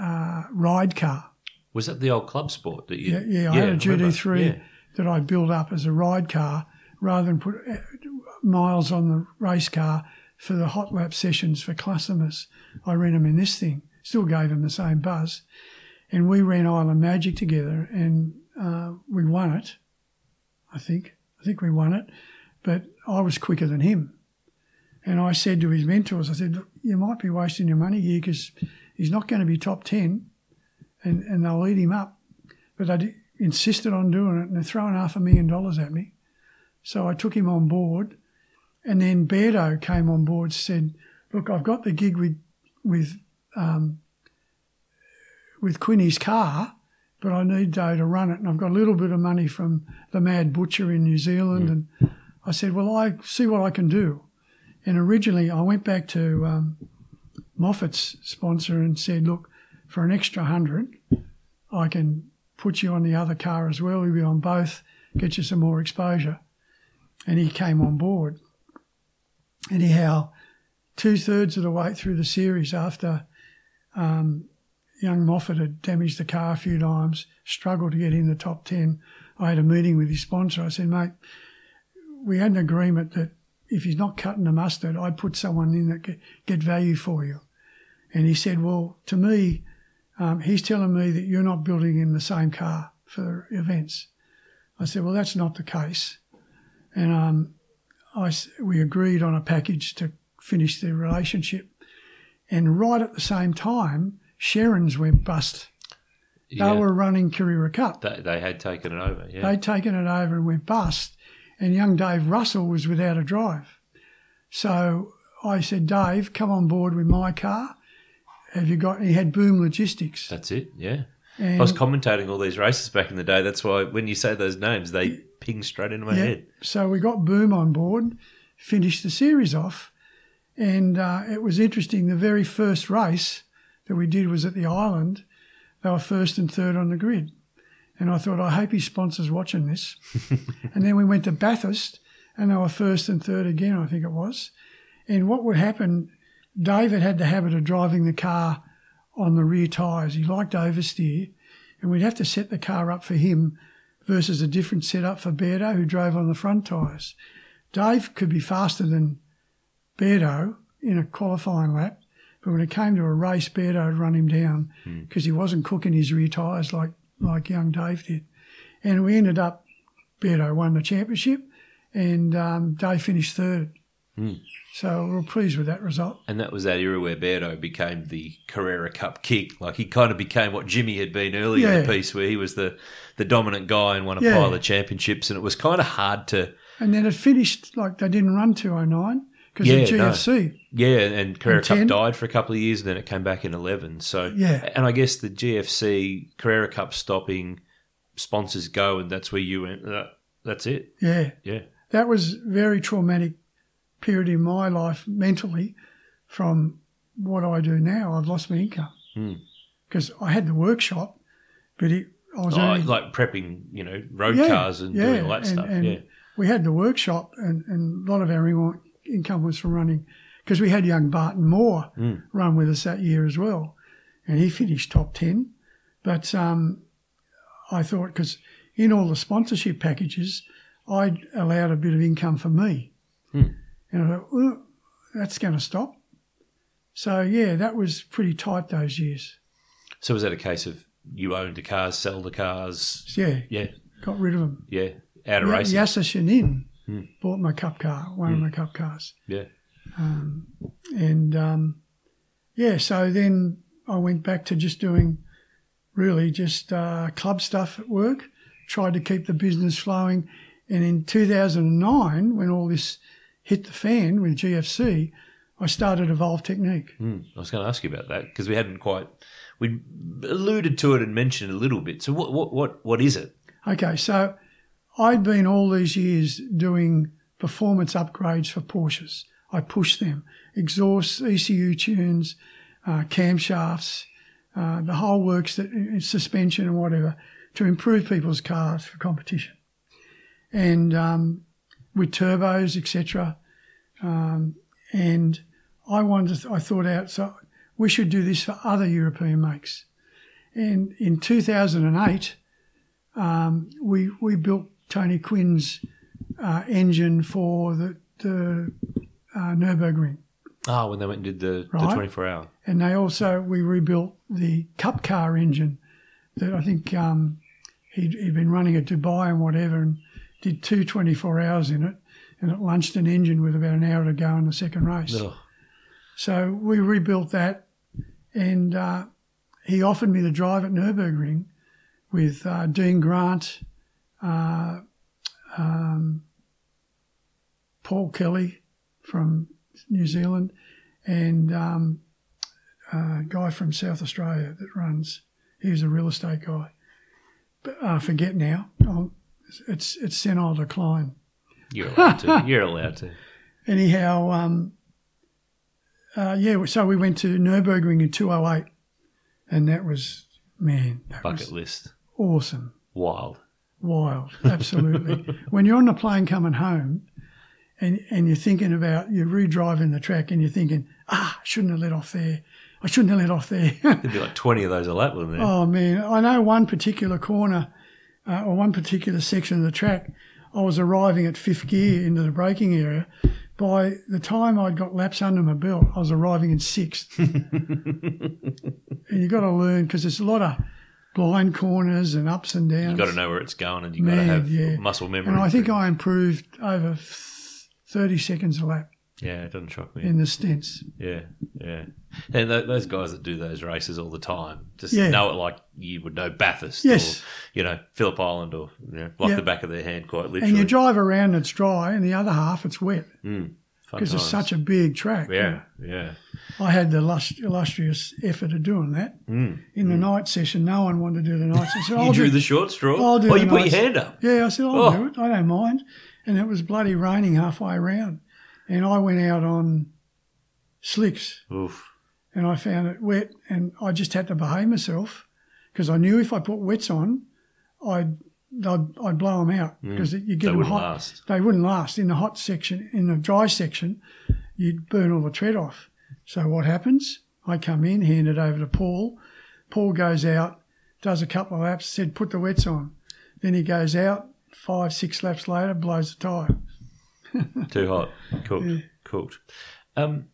uh, ride car. Was that the old club sport that you? Yeah, yeah, I had a remember. GT3 Yeah. that I built up as a ride car rather than put uh, miles on the race car for the hot lap sessions for customers. I ran them in this thing, still gave them the same buzz. And we ran Island Magic together and uh, we won it, I think. I think we won it, but I was quicker than him. And I said to his mentors, I said, "Look, you might be wasting your money here because he's not going to be top 10 and, and they'll eat him up. But they insisted on doing it and they're throwing half a million dollars at me. So I took him on board. And then Beardo came on board, said, Look, I've got the gig with, with, um, with Quinny's car, but I need Doe to run it. And I've got a little bit of money from the Mad Butcher in New Zealand. And I said, Well, I see what I can do. And originally I went back to um, Moffat's sponsor and said, Look, for an extra hundred, I can put you on the other car as well. You'll be on both, get you some more exposure. And he came on board. Anyhow, two thirds of the way through the series, after um, young Moffat had damaged the car a few times, struggled to get in the top 10, I had a meeting with his sponsor. I said, mate, we had an agreement that if he's not cutting the mustard, I'd put someone in that get, get value for you. And he said, well, to me, um, he's telling me that you're not building him the same car for events. I said, well, that's not the case. And um, I we agreed on a package to finish the relationship. And right at the same time, Sharon's went bust. Yeah. They were running Carrera Cup. They, they had taken it over. Yeah. They'd taken it over and went bust. And young Dave Russell was without a drive. So I said, Dave, come on board with my car. Have you got? He had Boom Logistics. That's it. Yeah. And I was commentating all these races back in the day. That's why when you say those names, they straight into my Yeah. head. So we got Boom on board, finished the series off, and uh, it was interesting. The very first race that we did was at the island. They were first and third on the grid, and I thought, I hope his sponsors watching this. and then we went to Bathurst, and they were first and third again. I think it was. And what would happen? David had the habit of driving the car on the rear tyres. He liked oversteer, and we'd have to set the car up for him versus a different setup for Beardo, who drove on the front tyres. Dave could be faster than Beardo in a qualifying lap, but when it came to a race, Beardo would run him down because he wasn't cooking his rear tyres like, like young Dave did. And we ended up, Beardo won the championship, and um, Dave finished third. So we are pleased with that result. And that was that era where Berto became the Carrera Cup kick. Like he kind of became what Jimmy had been earlier in the piece, where he was the, the dominant guy and won a Yeah. pile of championships. And it was kind of hard to, And then it finished like they didn't run 209 because Yeah, of no. GFC. yeah. And Carrera Cup died for a couple of years, and then it came back in eleven. So Yeah. and I guess the GFC Carrera Cup stopping, sponsors go, and that's where you went. Uh, that's it. Yeah. Yeah. That was very traumatic period in my life mentally from what I do now. I've lost my income Hmm. because I had the workshop, but it, I was Oh, like prepping, you know, road Yeah, cars and yeah, doing all that and- stuff. and yeah. we had the workshop, and, and a lot of our income was from running because we had young Barton Mawer Mm. run with us that year as well, and he finished top ten. But um, I thought because in all the sponsorship packages, I'd allowed a bit of income for me, Mm. and I thought, well, that's going to stop. So yeah, that was pretty tight those years. So was that a case of you owned the cars, sell the cars? Yeah, Yeah, got rid of them. yeah, out of Ya- racing. Yasser Shahin Hmm. bought my cup car, one of my cup cars. Yeah. And um, yeah, so then I went back to just doing really just uh, club stuff at work, tried to keep the business flowing. And in 2009, when all this hit the fan with GFC, I started Evolve Technique. Hmm. I was going to ask you about that because we hadn't quite we alluded to it and mentioned it a little bit. So what what what what is it? Okay, so I'd been all these years doing performance upgrades for Porsches. I pushed them, exhausts, ECU tunes, uh, camshafts, uh, the whole works, that uh, suspension and whatever, to improve people's cars for competition. And um, with turbos, etc. Um, and I wanted, I thought out, so we should do this for other European makes. And in 2008, um, we we built Tony Quinn's uh, engine for the the uh, Nurburgring, Ah, when they went and did the, the 24 hour. and they also we rebuilt the Cup car engine that I think um, he'd, he'd been running at Dubai and whatever, and did two 24 hours in it, and it lunched an engine with about an hour to go in the second race. Ugh. So we rebuilt that, and uh, he offered me the drive at Nurburgring with uh, Dean Grant, uh, um, Paul Kelly from New Zealand, and um, a guy from South Australia that runs. He was a real estate guy. But I forget now. It's it's senile decline. You're allowed to. You're allowed to. anyhow, um, uh, yeah, so we went to Nurburgring in 208, and that was, man, that Bucket was list. awesome. Wild. Wild, absolutely. when you're on the plane coming home and, and you're thinking about, you're re-driving the track and you're thinking, ah, I shouldn't have let off there. I shouldn't have let off there. There'd be like 20 of those a lap, wouldn't there? Oh man, I know one particular corner uh, or one particular section of the track. I was arriving at fifth gear into the braking area. By the time I'd got laps under my belt, I was arriving in sixth. and you've got to learn because there's a lot of blind corners and ups and downs. You've got to know where it's going and you've got to have yeah. muscle memory. And I think I improved over 30 seconds a lap Yeah, it doesn't shock me. in the stints. Yeah, yeah. And th- those guys that do those races all the time just Yeah. know it like you would know Bathurst Yes. or, you know, Phillip Island or, you know, like Yeah. the back of their hand quite literally. And you drive around, it's dry, and the other half it's wet Mm, because it's such a big track. Yeah, yeah. I had the lust- illustrious effort of doing that. Mm. In the night session, no one wanted to do the night session. You I'll drew do, the short straw? I'll do oh, you put your hand up. Yeah, I said, I'll Oh. do it. I don't mind. And it was bloody raining halfway around. And I went out on slicks Oof. and I found it wet and I just had to behave myself because I knew if I put wets on, I'd, I'd, I'd blow them out because you get Mm. They them wouldn't hot. last. They wouldn't last. In the hot section, in the dry section, you'd burn all the tread off. So what happens? I come in, hand it over to Paul. Paul goes out, does a couple of laps, said, put the wets on. Then he goes out, five, six laps later, blows the tyre. Too hot. Cooked. Cooked. Um,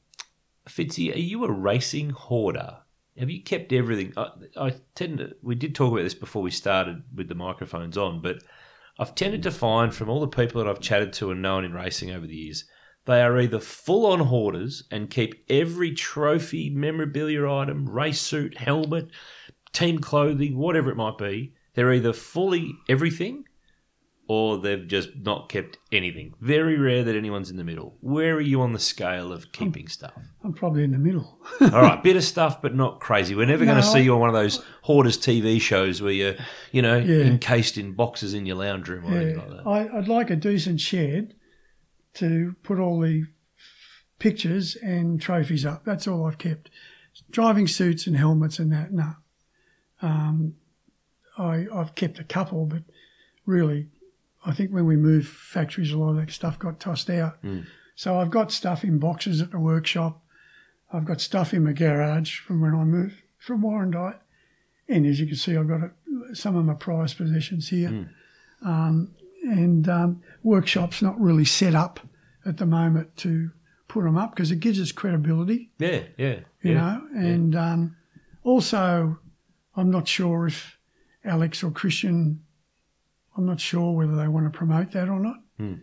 Fitzy, are you a racing hoarder? Have you kept everything? I, I tend to. We did talk about this before we started with the microphones on, but I've tended to find from all the people that I've chatted to and known in racing over the years, They are either full on hoarders and keep every trophy, memorabilia item, race suit, helmet, team clothing, whatever it might be. They're either fully everything or they've just not kept anything. Very rare that anyone's in the middle. Where are you on the scale of keeping stuff? I'm probably in the middle. All right, bit of stuff, but not crazy. We're never going to see you on one of those hoarders TV shows where you're, you know, Yeah. encased in boxes in your lounge room or anything like that. I, I'd like a decent shed to put all the pictures and trophies up. That's all I've kept. Driving suits and helmets and that, no. Um, I, I've kept a couple, but really, I think when we moved factories, a lot of that stuff got tossed out. So I've got stuff in boxes at the workshop. I've got stuff in my garage from when I moved from Warrandyte. And as you can see, I've got a, some of my prized possessions here and um, workshop's not really set up at the moment to put them up because it gives us credibility, Yeah, yeah. you yeah. know. And um, also, I'm not sure if Alex or Christian, I'm not sure whether they want to promote that or not. Hmm.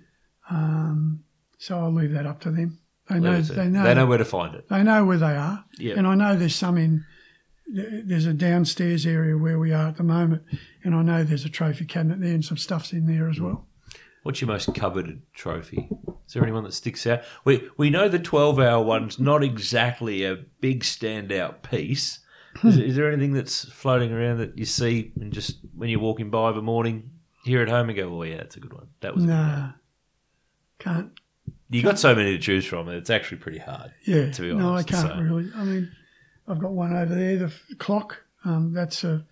Um, so I'll leave that up to them. They know, they know, They know where to find it. they know where they are. Yeah. And I know there's some in, there's a downstairs area where we are at the moment, and I know there's a trophy cabinet there and some stuff's in there as well. What's your most coveted trophy? Is there anyone that sticks out? We we know the twelve hour one's not exactly a big standout piece. Is, is there anything that's floating around that you see and just when you're walking by of a morning here at home and go, "Oh yeah, that's a good one." That was a good one." Nah, can't. You got so many to choose from. It's actually pretty hard. Yeah, To be no, I honest, can't so- really. I mean, I've got one over there, the f- clock. Um, that's a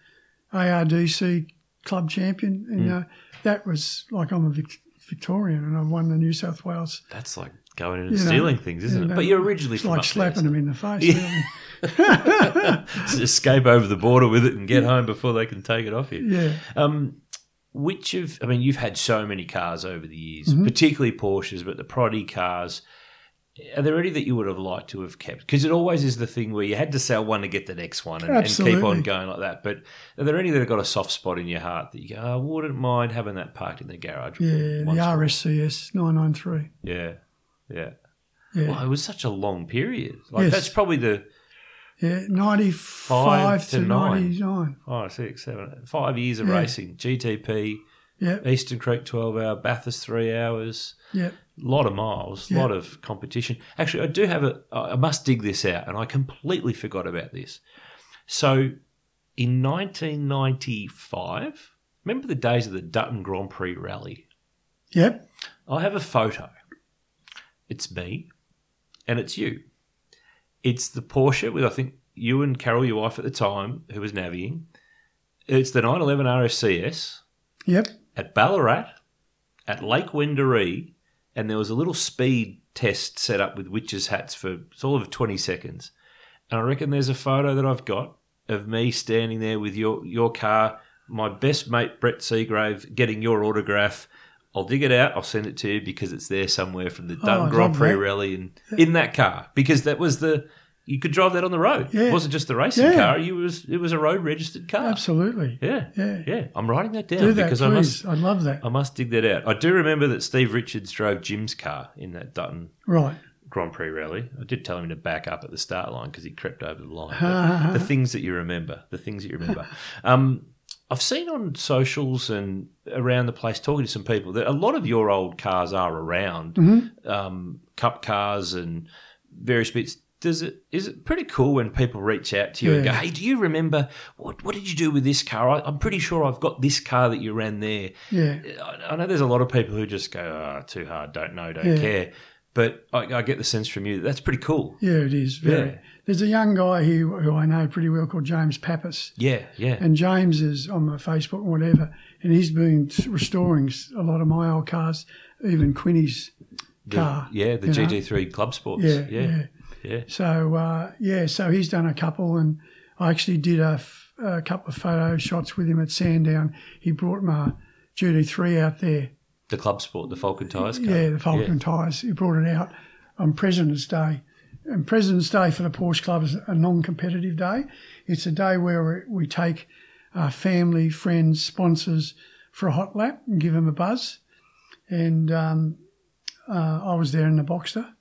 ARDC club champion, and Hmm. uh, that was like I'm a Vic- Victorian, and I won the New South Wales. That's like going in and You know, stealing things, isn't it? uh, But you're originally It's like slapping there, them in the face. Yeah. so escape over the border with it and get home before they can take it off you. Yeah. Um, which of, I mean, you've had so many cars over the years, Mm-hmm. particularly Porsches, but the Proddy cars. Are there any that you would have liked to have kept? Because it always is the thing where you had to sell one to get the next one and, and keep on going like that. But are there any that have got a soft spot in your heart that you go, oh, I wouldn't mind having that parked in the garage? Yeah, the once more?" RSCS 993. Yeah, yeah. Yeah, Well, it was such a long period. Like Yes. that's probably the yeah, 95 to to nine. 99. five, six, seven, five years of Yeah. racing. GTP, Yeah, Eastern Creek twelve hour, Bathurst three hours. yeah. lot of miles, a Yeah. lot of competition. Actually, I do have a. I must dig this out, and I completely forgot about this. So, in 1995, remember the days of the Dutton Grand Prix rally? Yep. I have a photo. It's me, and it's you. It's the Porsche with I think you and Carol, your wife at the time, who was navigating. It's the 911 RSCS Yep. at Ballarat, at Lake Wendouree, and there was a little speed test set up with witches' hats for sort of 20 seconds. And I reckon there's a photo that I've got of me standing there with your, your car, my best mate Brett Seagrave getting your autograph. I'll dig it out. I'll send it to you because it's there somewhere from the Oh, Grand Prix rally in, in that car because that was the you could drive that on the road. Yeah. It wasn't just the racing Yeah. car. You was it was a road registered car. Absolutely. Yeah, Yeah. yeah. I'm writing that down Do that, because I must. I love that. I must dig that out. I do remember that Steve Richards drove Jim's car in that Dutton Right. Grand Prix rally. I did tell him to back up at the start line because he crept over the line. The things that you remember, the things that you remember. Um, I've seen on socials and around the place talking to some people that a lot of your old cars are around, um, cup cars and various bits. Does it is it pretty cool when people reach out to you and go, "Hey, do you remember what what did you do with this car? I, I'm pretty sure I've got this car that you ran there." Yeah. I I know there's a lot of people who just go, oh, too hard, don't know, don't Yeah. care. But I, I get the sense from you that that's pretty cool. Yeah, it is. Very. Yeah. There's a young guy here who I know pretty well called James Pappas. Yeah, yeah. And James is on my Facebook and whatever, and he's been restoring a lot of my old cars, even Quinny's The- car. yeah, the you know. GT3 Club Sports. Yeah, yeah, yeah. yeah. So uh, yeah, so he's done a couple, and I actually did a, f- a couple of photo shots with him at Sandown. He brought my GT3 out there. The Club Sport, the Falcon Tyres car. Yeah, the Falcon tyres. He brought it out on President's Day. And President's Day for the Porsche Club is a non-competitive day. It's a day where we, we take our family, friends, sponsors for a hot lap and give them a buzz. And um, uh, I was there in the Boxster,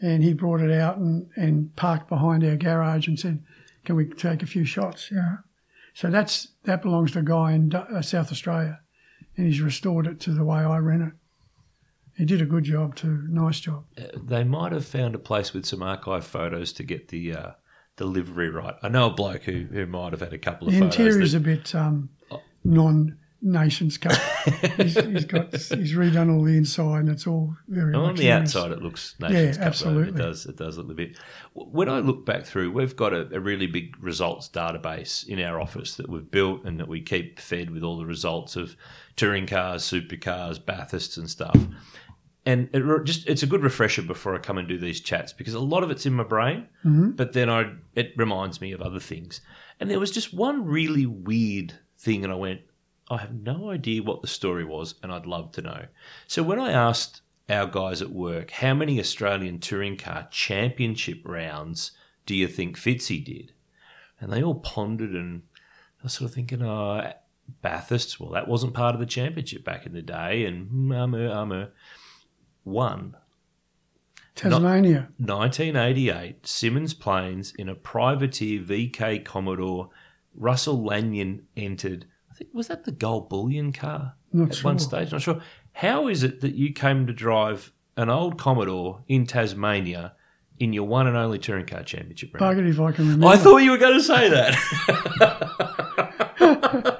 and he brought it out and, and parked behind our garage and said, "Can we take a few shots?" Yeah. So that's that belongs to a guy in uh, South Australia, and he's restored it to the way I ran it. He did a good job too. Nice job. Uh, they might have found a place with some archive photos to get the uh, delivery right. I know a bloke who, who might have had a couple of the photos. interior is a bit um, non Nations Cup. he's, he's got he's redone all the inside, and it's all very. on the outside, it looks Nations yeah, absolutely. It does. It does look a bit. When I look back through, we've got a, a, really big results database in our office that we've built and that we keep fed with all the results of touring cars, supercars, Bathursts, and stuff. And it just it's a good refresher before I come and do these chats because a lot of it's in my brain, mm-hmm. but then I it reminds me of other things. And there was just one really weird thing, and I went, I have no idea what the story was, and I'd love to know. So when I asked our guys at work, how many Australian touring car championship rounds do you think Fitzy did? And they all pondered, and I was sort of thinking, oh, Bathurst, well, that wasn't part of the championship back in the day, and um, um, one. Tasmania. 1988, Symmons Plains in a privateer VK Commodore. Russell Lanyon entered I think was that the gold bullion car Not at sure. one stage? Not sure. How is it that you came to drive an old Commodore in Tasmania in your one and only touring car championship round? If I can remember. I thought you were going to say that.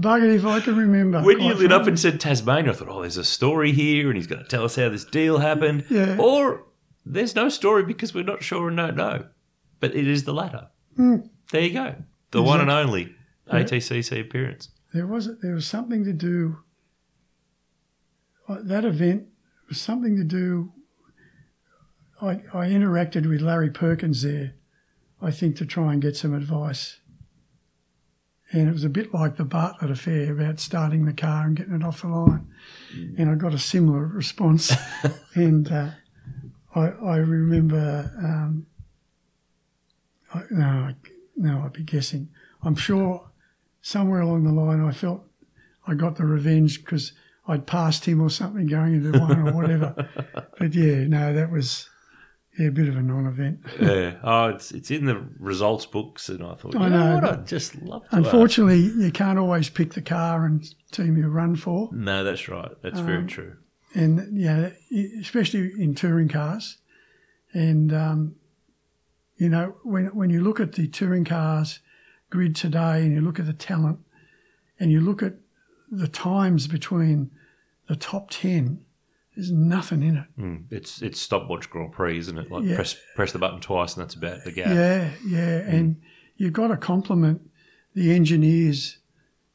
Bugger if I can remember. when you lit up and said Tasmania, I thought, oh, there's a story here, and he's going to tell us how this deal happened. Yeah. Or there's no story because we're not sure and don't know. But it is the latter. Hmm. There you go. The one and only ATCC appearance. there was there was something to do. uh, That event was something to do. I, I interacted with Larry Perkins there, I think, to try and get some advice. And it was a bit like the Bartlett affair about starting the car and getting it off the line. And I got a similar response. and uh, I, I remember, um, I, no, I- no, I'd be guessing. I'm sure somewhere along the line I felt I got the revenge because I'd passed him or something going into one or whatever. but yeah, no, that was yeah, a bit of a non-event. yeah. Oh, it's it's in the results books, and I thought, I you know, know, what? I'd just love to. ask. Unfortunately, you can't always pick the car and team you run for. no, that's right. That's Um, very true. and yeah, especially in touring cars. And um, you know, when when you look at the touring cars grid today, and you look at the talent, and you look at the times between the top ten, there's nothing in it. Mm. It's it's stopwatch Grand Prix, isn't it? Like Yeah. press press the button twice, and that's about the gap. Yeah, yeah, and you've got to compliment the engineers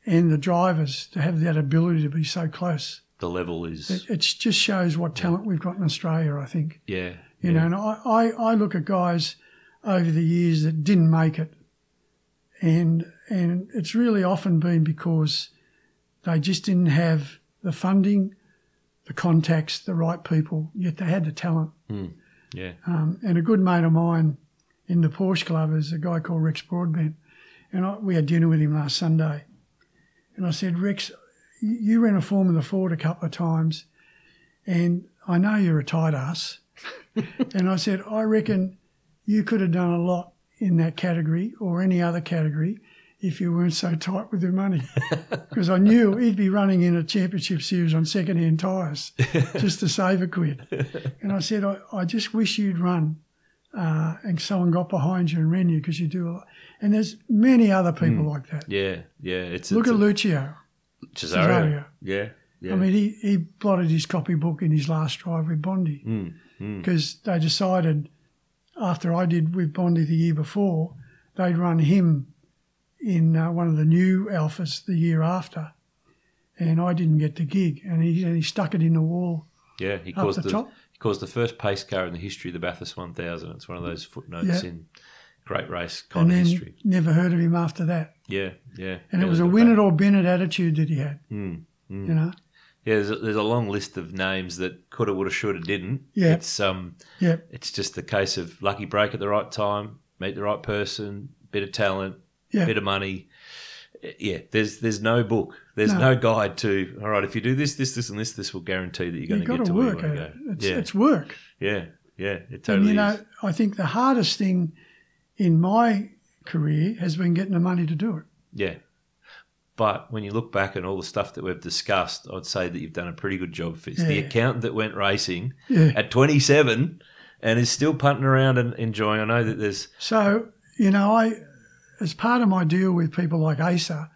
and the drivers to have that ability to be so close. The level is It, it just shows what talent we've got in Australia, I think. yeah. You yeah. know, and I, I, I look at guys over the years that didn't make it. And and it's really often been because they just didn't have the funding, the contacts, the right people, yet they had the talent. yeah. Um, and a good mate of mine in the Porsche Club is a guy called Rex Broadbent. And I, we had dinner with him last Sunday. And I said, Rex, you ran a form in the Ford a couple of times, and I know you're a tight ass. and I said, I reckon you could have done a lot in that category or any other category if you weren't so tight with your money. Because I knew he'd be running in a championship series on second-hand tyres just to save a quid. And I said, I, I just wish you'd run uh, and someone got behind you and ran you because you do a lot. And there's many other people like that. Yeah, yeah. It's Look it's at a- Lucio. Cesario. Cesario. Yeah, yeah. I mean, he, he blotted his copybook in his last drive with Bondy Mm, because they decided after I did with Bondy the year before, they'd run him in uh, one of the new Alfas the year after. And I didn't get the gig, and he, and he stuck it in the wall. yeah, he caused the the, top. he caused the first pace car in the history of the Bathurst 1000. It's one of those footnotes Yeah. in great race And kind of then history. never heard of him after that. Yeah, yeah. And yeah, it was a the win it or bin it attitude that he had. Mm, You know? Yeah, there's a, there's a long list of names that coulda, woulda, shoulda, didn't. Yeah. It's um, Yeah. it's just a case of lucky break at the right time, meet the right person, bit of talent, Yeah. bit of money. yeah, there's there's no book, there's No. no. guide to. All right, if you do this, this, this, and this, this will guarantee that you're going to get to to where you work want to go. Eh? It's, yeah, it's work. yeah, yeah. It And totally you know, is. I think the hardest thing in my career has been getting the money to do it. Yeah. But when you look back at all the stuff that we've discussed, I'd say that you've done a pretty good job, Fitz. The Yeah. accountant that went racing Yeah. at 27 and is still punting around and enjoying. I know that there's So, you know, I, as part of my deal with people like ASA,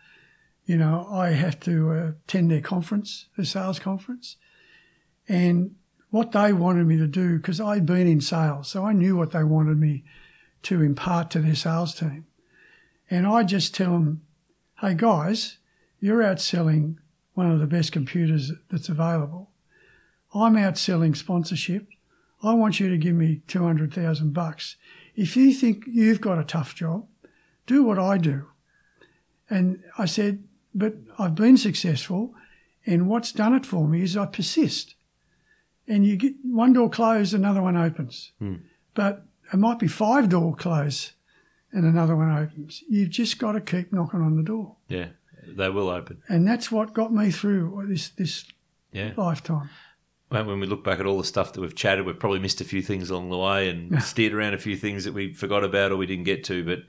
you know, I have to uh, attend their conference, their sales conference. And what they wanted me to do, because I'd been in sales, so I knew what they wanted me to impart to their sales team. And I just tell them, hey guys, you're out selling one of the best computers that's available. I'm out selling sponsorship. I want you to give me 200,000 bucks. If you think you've got a tough job, do what I do. And I said, but I've been successful, and what's done it for me is I persist. And you get one door closed, another one opens. Hmm. But it might be five door closed and another one opens. You've just got to keep knocking on the door. yeah, they will open. And that's what got me through this this Yeah. lifetime. When we look back at all the stuff that we've chatted, we've probably missed a few things along the way and steered around a few things that we forgot about or we didn't get to. But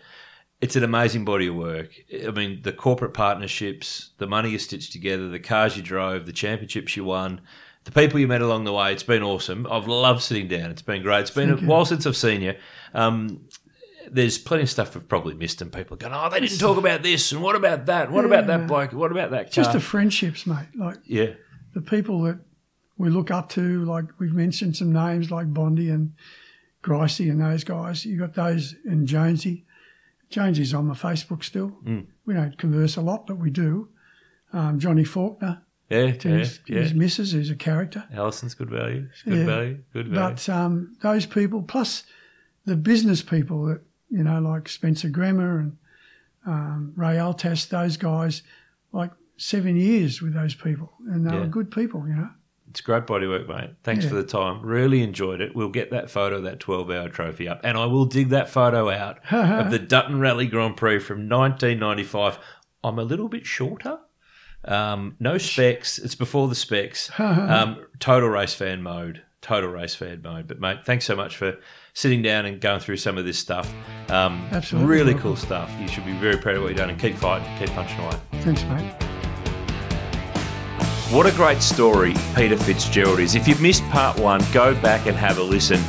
it's an amazing body of work. I mean, the corporate partnerships, the money you stitched together, the cars you drove, the championships you won, the people you met along the way. It's been awesome. I've loved sitting down. It's been great. It's been Thank a you. while since I've seen you. Um, there's plenty of stuff we've probably missed, and people are going, "Oh, they didn't talk about this, and what about that? What about that bloke? What about that?" Just the friendships, mate. Like yeah, the people that we look up to, like we've mentioned some names like Bondy and Gricey and those guys. You got those and Jonesy. Jonesy's on my Facebook still. Mm. We don't converse a lot, but we do. Um, Johnny Faulkner, yeah, to yeah, his, yeah. his missus, who's a character. Allison's good value. Good Yeah. value. Good value. But um, those people, plus the business people that, you know, like Spencer Grammer and um, Ray Altast, those guys, like seven years with those people. And they Yeah. were good people, you know. It's great body work, mate. Thanks Yeah. for the time. Really enjoyed it. We'll get that photo of that 12 hour trophy up. And I will dig that photo out of the Dutton Rally Grand Prix from 1995. I'm a little bit shorter. Um, no specs. It's before the specs. Um, total race fan mode. Total race fan mode. But, mate, thanks so much for sitting down and going through some of this stuff. Um, Absolutely. Really cool stuff. You should be very proud of what you've done and keep fighting, keep punching away. Thanks, mate. What a great story Peter Fitzgerald is. If you've missed part one, go back and have a listen.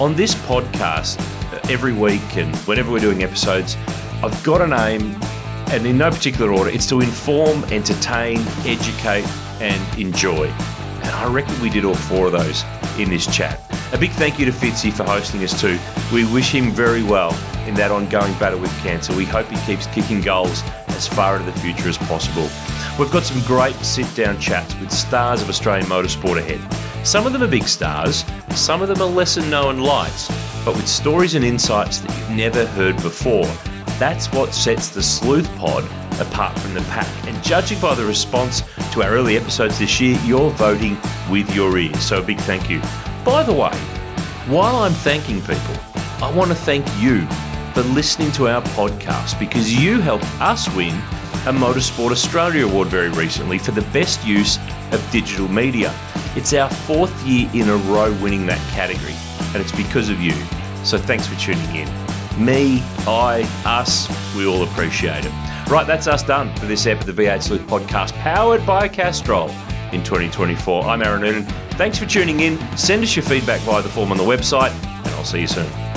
On this podcast, uh, every week and whenever we're doing episodes, I've got an aim, and in no particular order, it's to inform, entertain, educate, and enjoy. And I reckon we did all four of those in this chat. A big thank you to Fitzy for hosting us too. We wish him very well in that ongoing battle with cancer. We hope he keeps kicking goals as far into the future as possible. We've got some great sit down chats with stars of Australian motorsport ahead. Some of them are big stars, some of them are lesser known lights, but with stories and insights that you've never heard before. That's what sets the Sleuth Pod apart from the pack. And judging by the response to our early episodes this year, you're voting with your ears. So a big thank you. By the way, while I'm thanking people, I want to thank you for listening to our podcast because you helped us win a Motorsport Australia Award very recently for the best use of digital media. It's our fourth year in a row winning that category, and it's because of you. So thanks for tuning in. Me, I, us, we all appreciate it. Right, that's us done for this ep of the V8 Sleuth podcast powered by Castrol in 2024. I'm Aaron Noonan. Thanks for tuning in. Send us your feedback via the form on the website, and I'll see you soon.